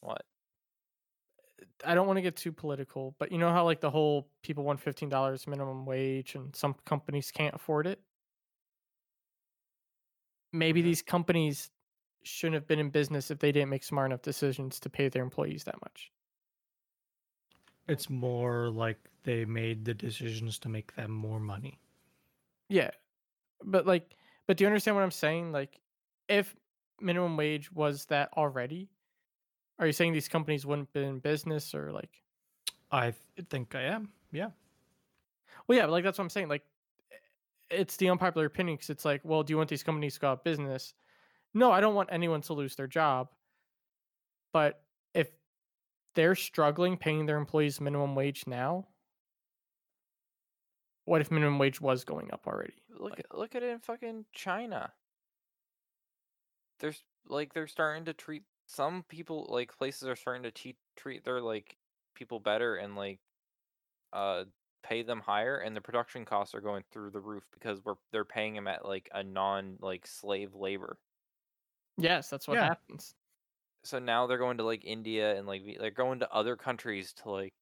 B: What?
C: I don't want to get too political, but you know how like the whole people want fifteen dollars minimum wage and some companies can't afford it. Maybe
B: Mhm.
C: these companies shouldn't have been in business if they didn't make smart enough decisions to pay their employees that much.
A: It's more like they made the decisions to make them more money.
C: Yeah, but like, but do you understand what I'm saying? Like, if minimum wage was that already, are you saying these companies wouldn't be in business or like?
A: I th- think I am. Yeah.
C: Well, yeah, like that's what I'm saying. Like, it's the unpopular opinion because it's like, well, do you want these companies to go out of business? No, I don't want anyone to lose their job. But if they're struggling paying their employees minimum wage now, what if minimum wage was going up already?
B: Look
C: Like-
B: at look at it in fucking China. There's like they're starting to treat some people like places are starting to treat treat their like people better and like uh pay them higher and the production costs are going through the roof because we're they're paying them at like a non like slave labor.
C: Yes, that's what
A: Yeah.
C: happens.
B: So now they're going to like India and like they're going to other countries to like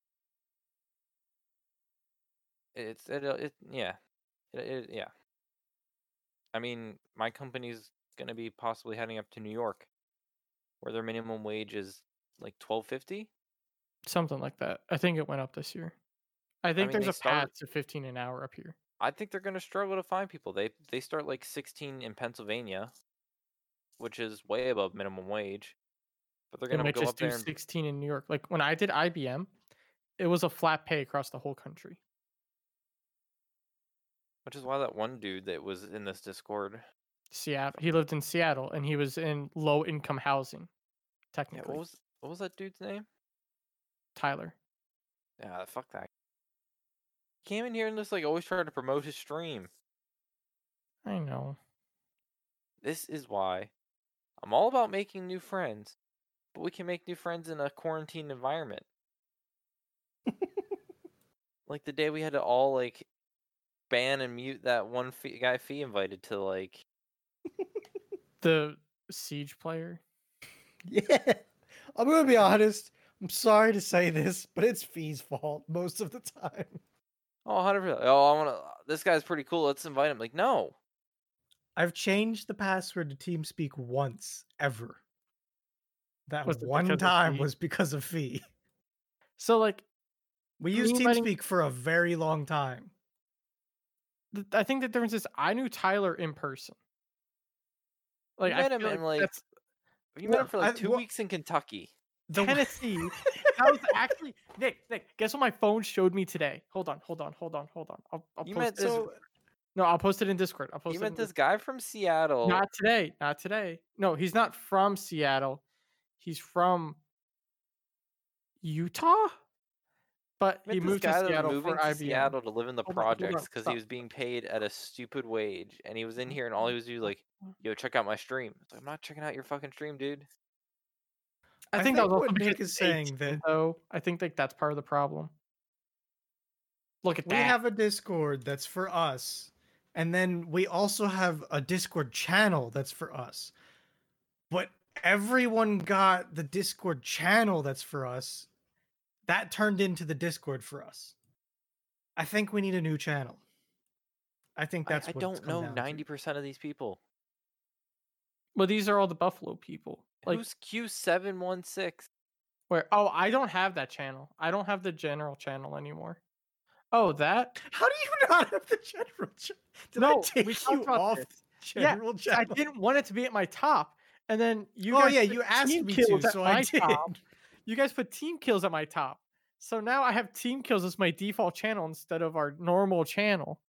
B: it's it, uh, it yeah it, it yeah i mean my company's going to be possibly heading up to new york where their minimum wage is like 1250
C: Something like that. I think it went up this year. I think
B: mean,
C: there's a
B: start-
C: path to 15 an hour up here.
B: I think they're gonna struggle to find people. They they start like 16 in Pennsylvania, which is way above minimum wage. But they're gonna
C: might
B: go
C: just
B: up
C: do
B: there. And,
C: 16 in New York. Like when I did IBM, it was a flat pay across the whole country.
B: which is why that one dude that was in this Discord.
C: Seattle. He lived in Seattle and he was in low income housing.
B: Yeah,
C: Technically,
B: what was what was that dude's name?
C: Tyler.
B: Yeah, fuck that. He came in here and just like always tried to promote his stream.
C: I know.
B: This is why I'm all about making new friends, but we can make new friends in a quarantine environment. like the day we had to all like ban and mute that one fee- guy fee invited to like <laughs>
C: The siege player.
A: Yeah. I'm gonna be honest. I'm sorry to say this, but it's Fee's fault most of the time.
B: Oh 100%. oh I want to uh, this guy's pretty cool let's invite him like no
A: I've changed the password to TeamSpeak once ever. That
C: Was
A: one time was because of Fee. <laughs>
C: So like
A: We used
C: inviting-
A: TeamSpeak for a very long time.
C: I think the difference is I knew Tyler in person. Like I
B: met him
C: feel
B: in,
C: like
B: like, you met him for like
A: I-
B: two
A: well-
B: weeks in Kentucky
A: The-
C: Tennessee. that was actually Nick. Nick, guess what my phone showed me today? Hold on, hold on, hold on, hold on. I'll, I'll
B: You
C: post in-
A: so
C: no, I'll post it in Discord. I'll post it.
B: you
C: met
B: this
C: Discord.
B: guy from Seattle
C: Not today. Not today. No, he's not from Seattle. He's from Utah. But he moved to Seattle for
B: to
C: IBM.
B: Seattle to live in the oh
C: Hold on, hold on,
B: projects because he was being paid at a stupid wage, and he was in here, and all he was doing was like, "Yo, check out my stream." It's like, I'm not checking out your fucking stream, dude.
C: I
A: I
C: think that was
A: what Nick is saying
C: 18,
A: that-
C: though. I think like that's part of the problem. Look at
A: we
C: that.
A: We have a Discord that's for us, and then we also have a Discord channel that's for us. But everyone got the Discord channel that's for us. That turned into the Discord for us. I think we need a new channel. I think that's
B: I
A: what it's
B: don't know ninety percent of these people.
C: Well, these are all the Buffalo people. Like
B: Who's Q seven one six?
C: where? Oh, I don't have that channel. I don't have the general channel anymore. Oh, that? <laughs>
A: How do you <laughs> not have the general channel? Did
C: No,
A: I take
C: we
A: you off
C: this.
A: the
C: Yeah,
A: general
C: I didn't want it to be at my top, and then you.
A: oh
C: guys
A: yeah, you asked me to, so I
C: my <laughs>
A: did.
C: top. You guys put team kills at my top, so now I have team kills as my default channel instead of our normal channel.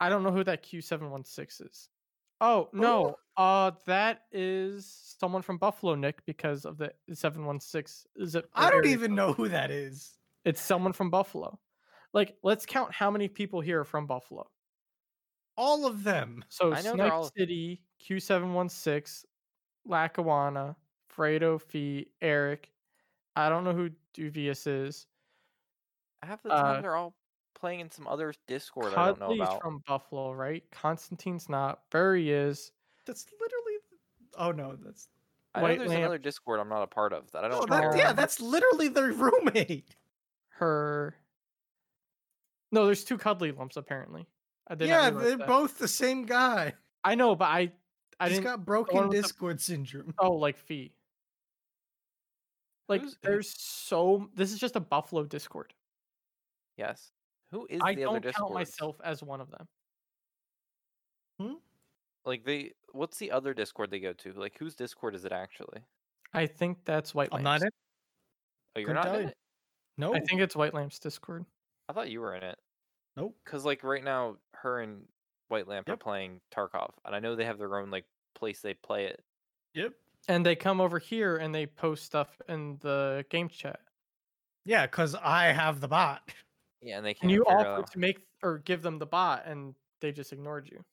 C: I don't know who that Q seven one six is. Oh no, uh, that is someone from Buffalo, Nick, because of the seven one six. Is it?
A: I don't even know who that is.
C: It's someone from Buffalo. Like, let's count how many people here are from Buffalo.
A: All of them.
C: So
B: I know
C: Snipe
B: all-
C: City, Q716, Lackawanna, Fredo Fee, Eric. I don't know who Duvius is.
B: Half the time
C: Uh,
B: they're all playing in some other Discord I don't know about.
C: from Buffalo, right? Constantine's not. Burry is.
A: That's literally. Oh no, that's.
B: I know
C: White
B: there's
C: Lamp.
B: another Discord I'm not a part of that I
A: Oh,
B: don't
A: that,
B: know.
A: yeah, that's literally their roommate.
C: Her. No, there's two Cuddly lumps apparently. I did not
A: Yeah,
C: realize
A: they're
C: that.
A: both the same guy.
C: I know, but I, I
A: He's
C: didn't.
A: got broken
C: with the-
A: Discord syndrome.
C: Oh, like Fee. Like,
B: Who's- who-
C: there's so. This is just a Buffalo Discord.
B: Yes. Who is
C: I
B: the other
C: don't
B: Discord?
C: count myself as one of them. Hmm?
B: Like they what's the other Discord they go to? Like whose Discord is it actually?
C: I think that's White
A: I'm
C: Lamps.
A: not in.
B: Oh, you're
A: Couldn't
B: not
A: tell
B: in
A: you.
B: it?
A: No.
C: I think it's White Lamps Discord.
B: I thought you were in it.
A: Nope.
B: Cause like right now, her and White Lamp are
A: Yep.
B: playing Tarkov, and I know they have their own like place they play it.
A: Yep.
C: And they come over here and they post stuff in the game chat.
A: Yeah, because I have the bot. <laughs>
B: Yeah, and they can't
C: And you
B: figure
C: offered
B: out.
C: to make or give them the bot and they just ignored you.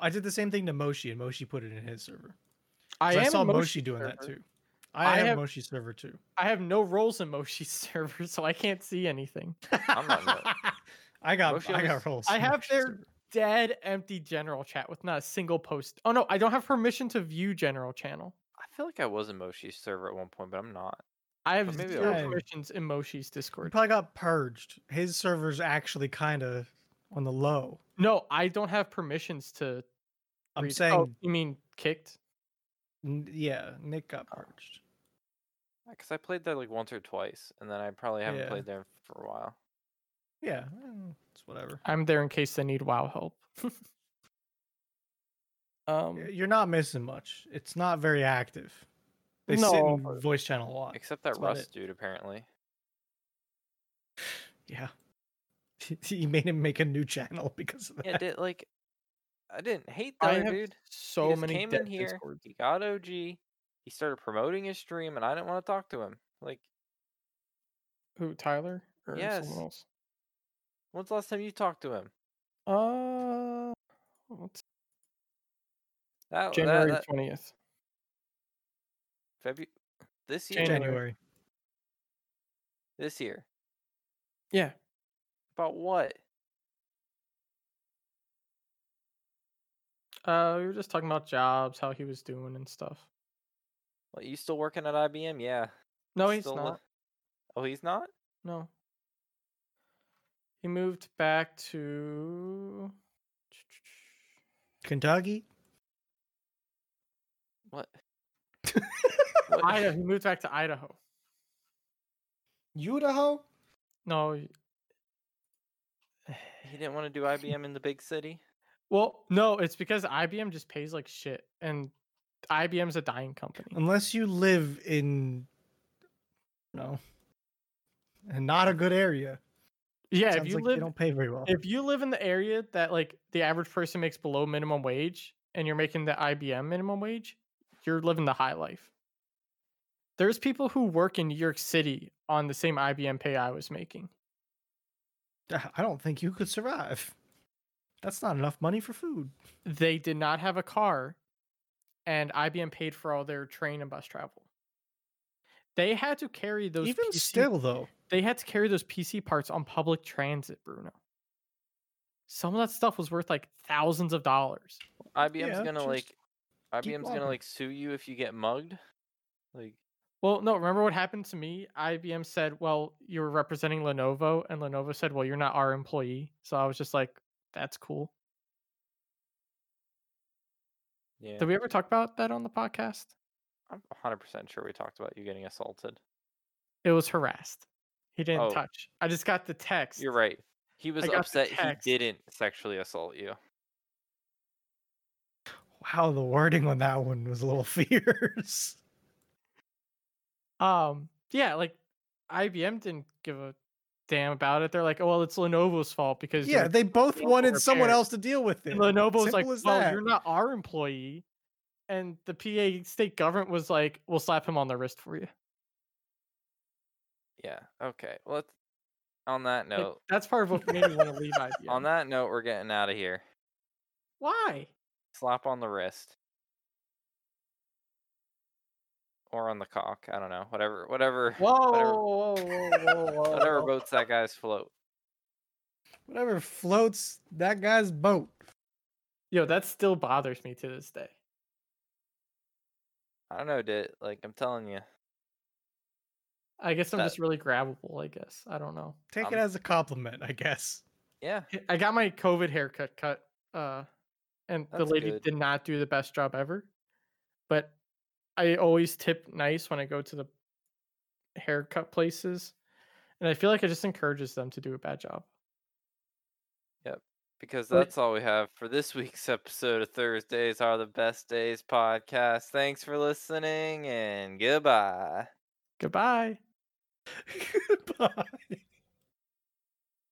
A: I did the same thing to Moshi, and Moshi put it in his server.
C: I,
A: I, saw Moshi
C: Moshi
A: doing that too. I,
C: I
A: have,
C: have-
A: Moshi server too.
C: I have no roles in Moshi's <laughs> server, so I can't see anything.
B: I'm not no- <laughs>
A: I got
B: Moshi
A: I got roles.
C: I have
A: Moshi's
C: their
A: server.
C: dead empty general chat with not a single post. Oh no, I don't have permission to view general channel.
B: I feel like I was in Moshi's server at one point, but I'm not.
C: I have
B: But maybe I
C: zero
A: was.
C: permissions in Moshi's
A: He
C: Discord.
A: probably got purged. His server's actually kind of on the low.
C: No, I don't have permissions to.
A: I'm
C: read-
A: saying,
C: Oh, you mean kicked?
A: n- yeah, Nick got purged.
B: Because I played there like once or twice, and then I probably haven't
A: Yeah.
B: played there for a while.
A: Yeah, mm, it's whatever.
C: I'm there in case they need WoW help. <laughs> um,
A: Y- You're not missing much. It's not very active. They sit in voice channel a lot.
B: Except that
A: That's about
B: Rust dude, apparently.
A: Yeah. <laughs> he made him make a new channel <laughs> because of that.
B: Yeah, did like I didn't hate the
C: I have
B: dude. He
C: so
B: just
C: many
B: came in here.
C: Discords.
B: He got OG. He started promoting his stream, and I didn't want to talk to him. Like,
C: Who Tyler or
B: Yes.
C: someone else?
B: when's the last time you talked to him?
C: Uh, what's
B: That
C: January
B: that, that
C: twentieth.
B: February this year.
C: January.
A: January.
B: This year.
C: Yeah,
B: About what?
C: uh, we were just talking about jobs, how he was doing and stuff.
B: What, you still working at IBM? Yeah.
C: No, he's
B: Still li-
C: not.
B: Oh, he's not.
C: No. He moved back to
A: Kentucky?
B: What? <laughs> What? <laughs>
C: Idaho. He moved back to Idaho.
A: Idaho?
C: No. he-
B: He didn't want to do IBM in the big city.
C: Well, no, it's because IBM just pays like shit, and IBM's a dying company.
A: Unless you live in no. And not a good area.
C: Yeah, if you
A: like
C: live
A: they don't pay very well.
C: if you live in the area that like the average person makes below minimum wage and you're making the IBM minimum wage, you're living the high life. There's people who work in New York City on the same IBM pay I was making.
A: Ah, I don't think you could survive. That's not enough money for food.
C: They did not have a car and IBM paid for all their train and bus travel. They had to carry those
A: Even
C: PC
A: still though.
C: they had to carry those PC parts on public transit, Bruno. Some of that stuff was worth like thousands of dollars.
B: IBM's
A: Yeah,
B: gonna like IBM's gonna like sue you if you get mugged. Like
C: Well, no, remember what happened to me? IBM said, "Well, you were representing Lenovo," and Lenovo said, "Well, you're not our employee." So I was just like, "That's cool."
B: yeah.
C: Did we ever talk about that on the podcast?
B: I'm 100 percent sure we talked about you getting assaulted.
C: It was harassed. He didn't
B: Oh.
C: touch. I just got the text.
B: You're right. He was upset he didn't sexually assault you.
A: Wow, the wording on that one was a little <laughs> fierce.
C: Um, yeah, like IBM didn't give a damn about it. They're like, "Oh, well, it's Lenovo's fault because
A: yeah, they both
C: Simple
A: wanted someone else to deal with it.
C: And Lenovo's like,
A: Simple as
C: well,
A: that.
C: you're not our employee. And the PA state government was like, we'll slap him on the wrist for you.
B: Yeah. Okay. Well, let's, on that
C: Like,
B: note,
C: that's part of what made me want to leave IBM. <laughs>
B: on that note, we're getting out of here.
C: Why?
B: Slap on the wrist. Or on the cock. I don't know. Whatever. Whatever.
C: Whoa,
B: Whatever.
C: whoa, whoa, whoa, whoa,
B: Whatever boats that guy's float.
A: Whatever floats that guy's boat.
C: Yo, that still bothers me to this day.
B: I don't know, did like I'm telling you.
C: I guess I'm
B: That-
C: just really grabbable, I guess. I don't know.
A: Take it
B: Um,
A: as a compliment, I guess.
B: Yeah.
C: I got my COVID haircut cut, uh, and the lady
B: good.
C: did not do the best job ever. But I always tip nice when I go to the haircut places, and I feel like it just encourages them to do a bad job.
B: Yep,
C: because
B: that's all we have for this week's <laughs> episode of Thursdays Are the Best Days podcast. Thanks for listening and goodbye.
C: Goodbye. <laughs>
A: Goodbye.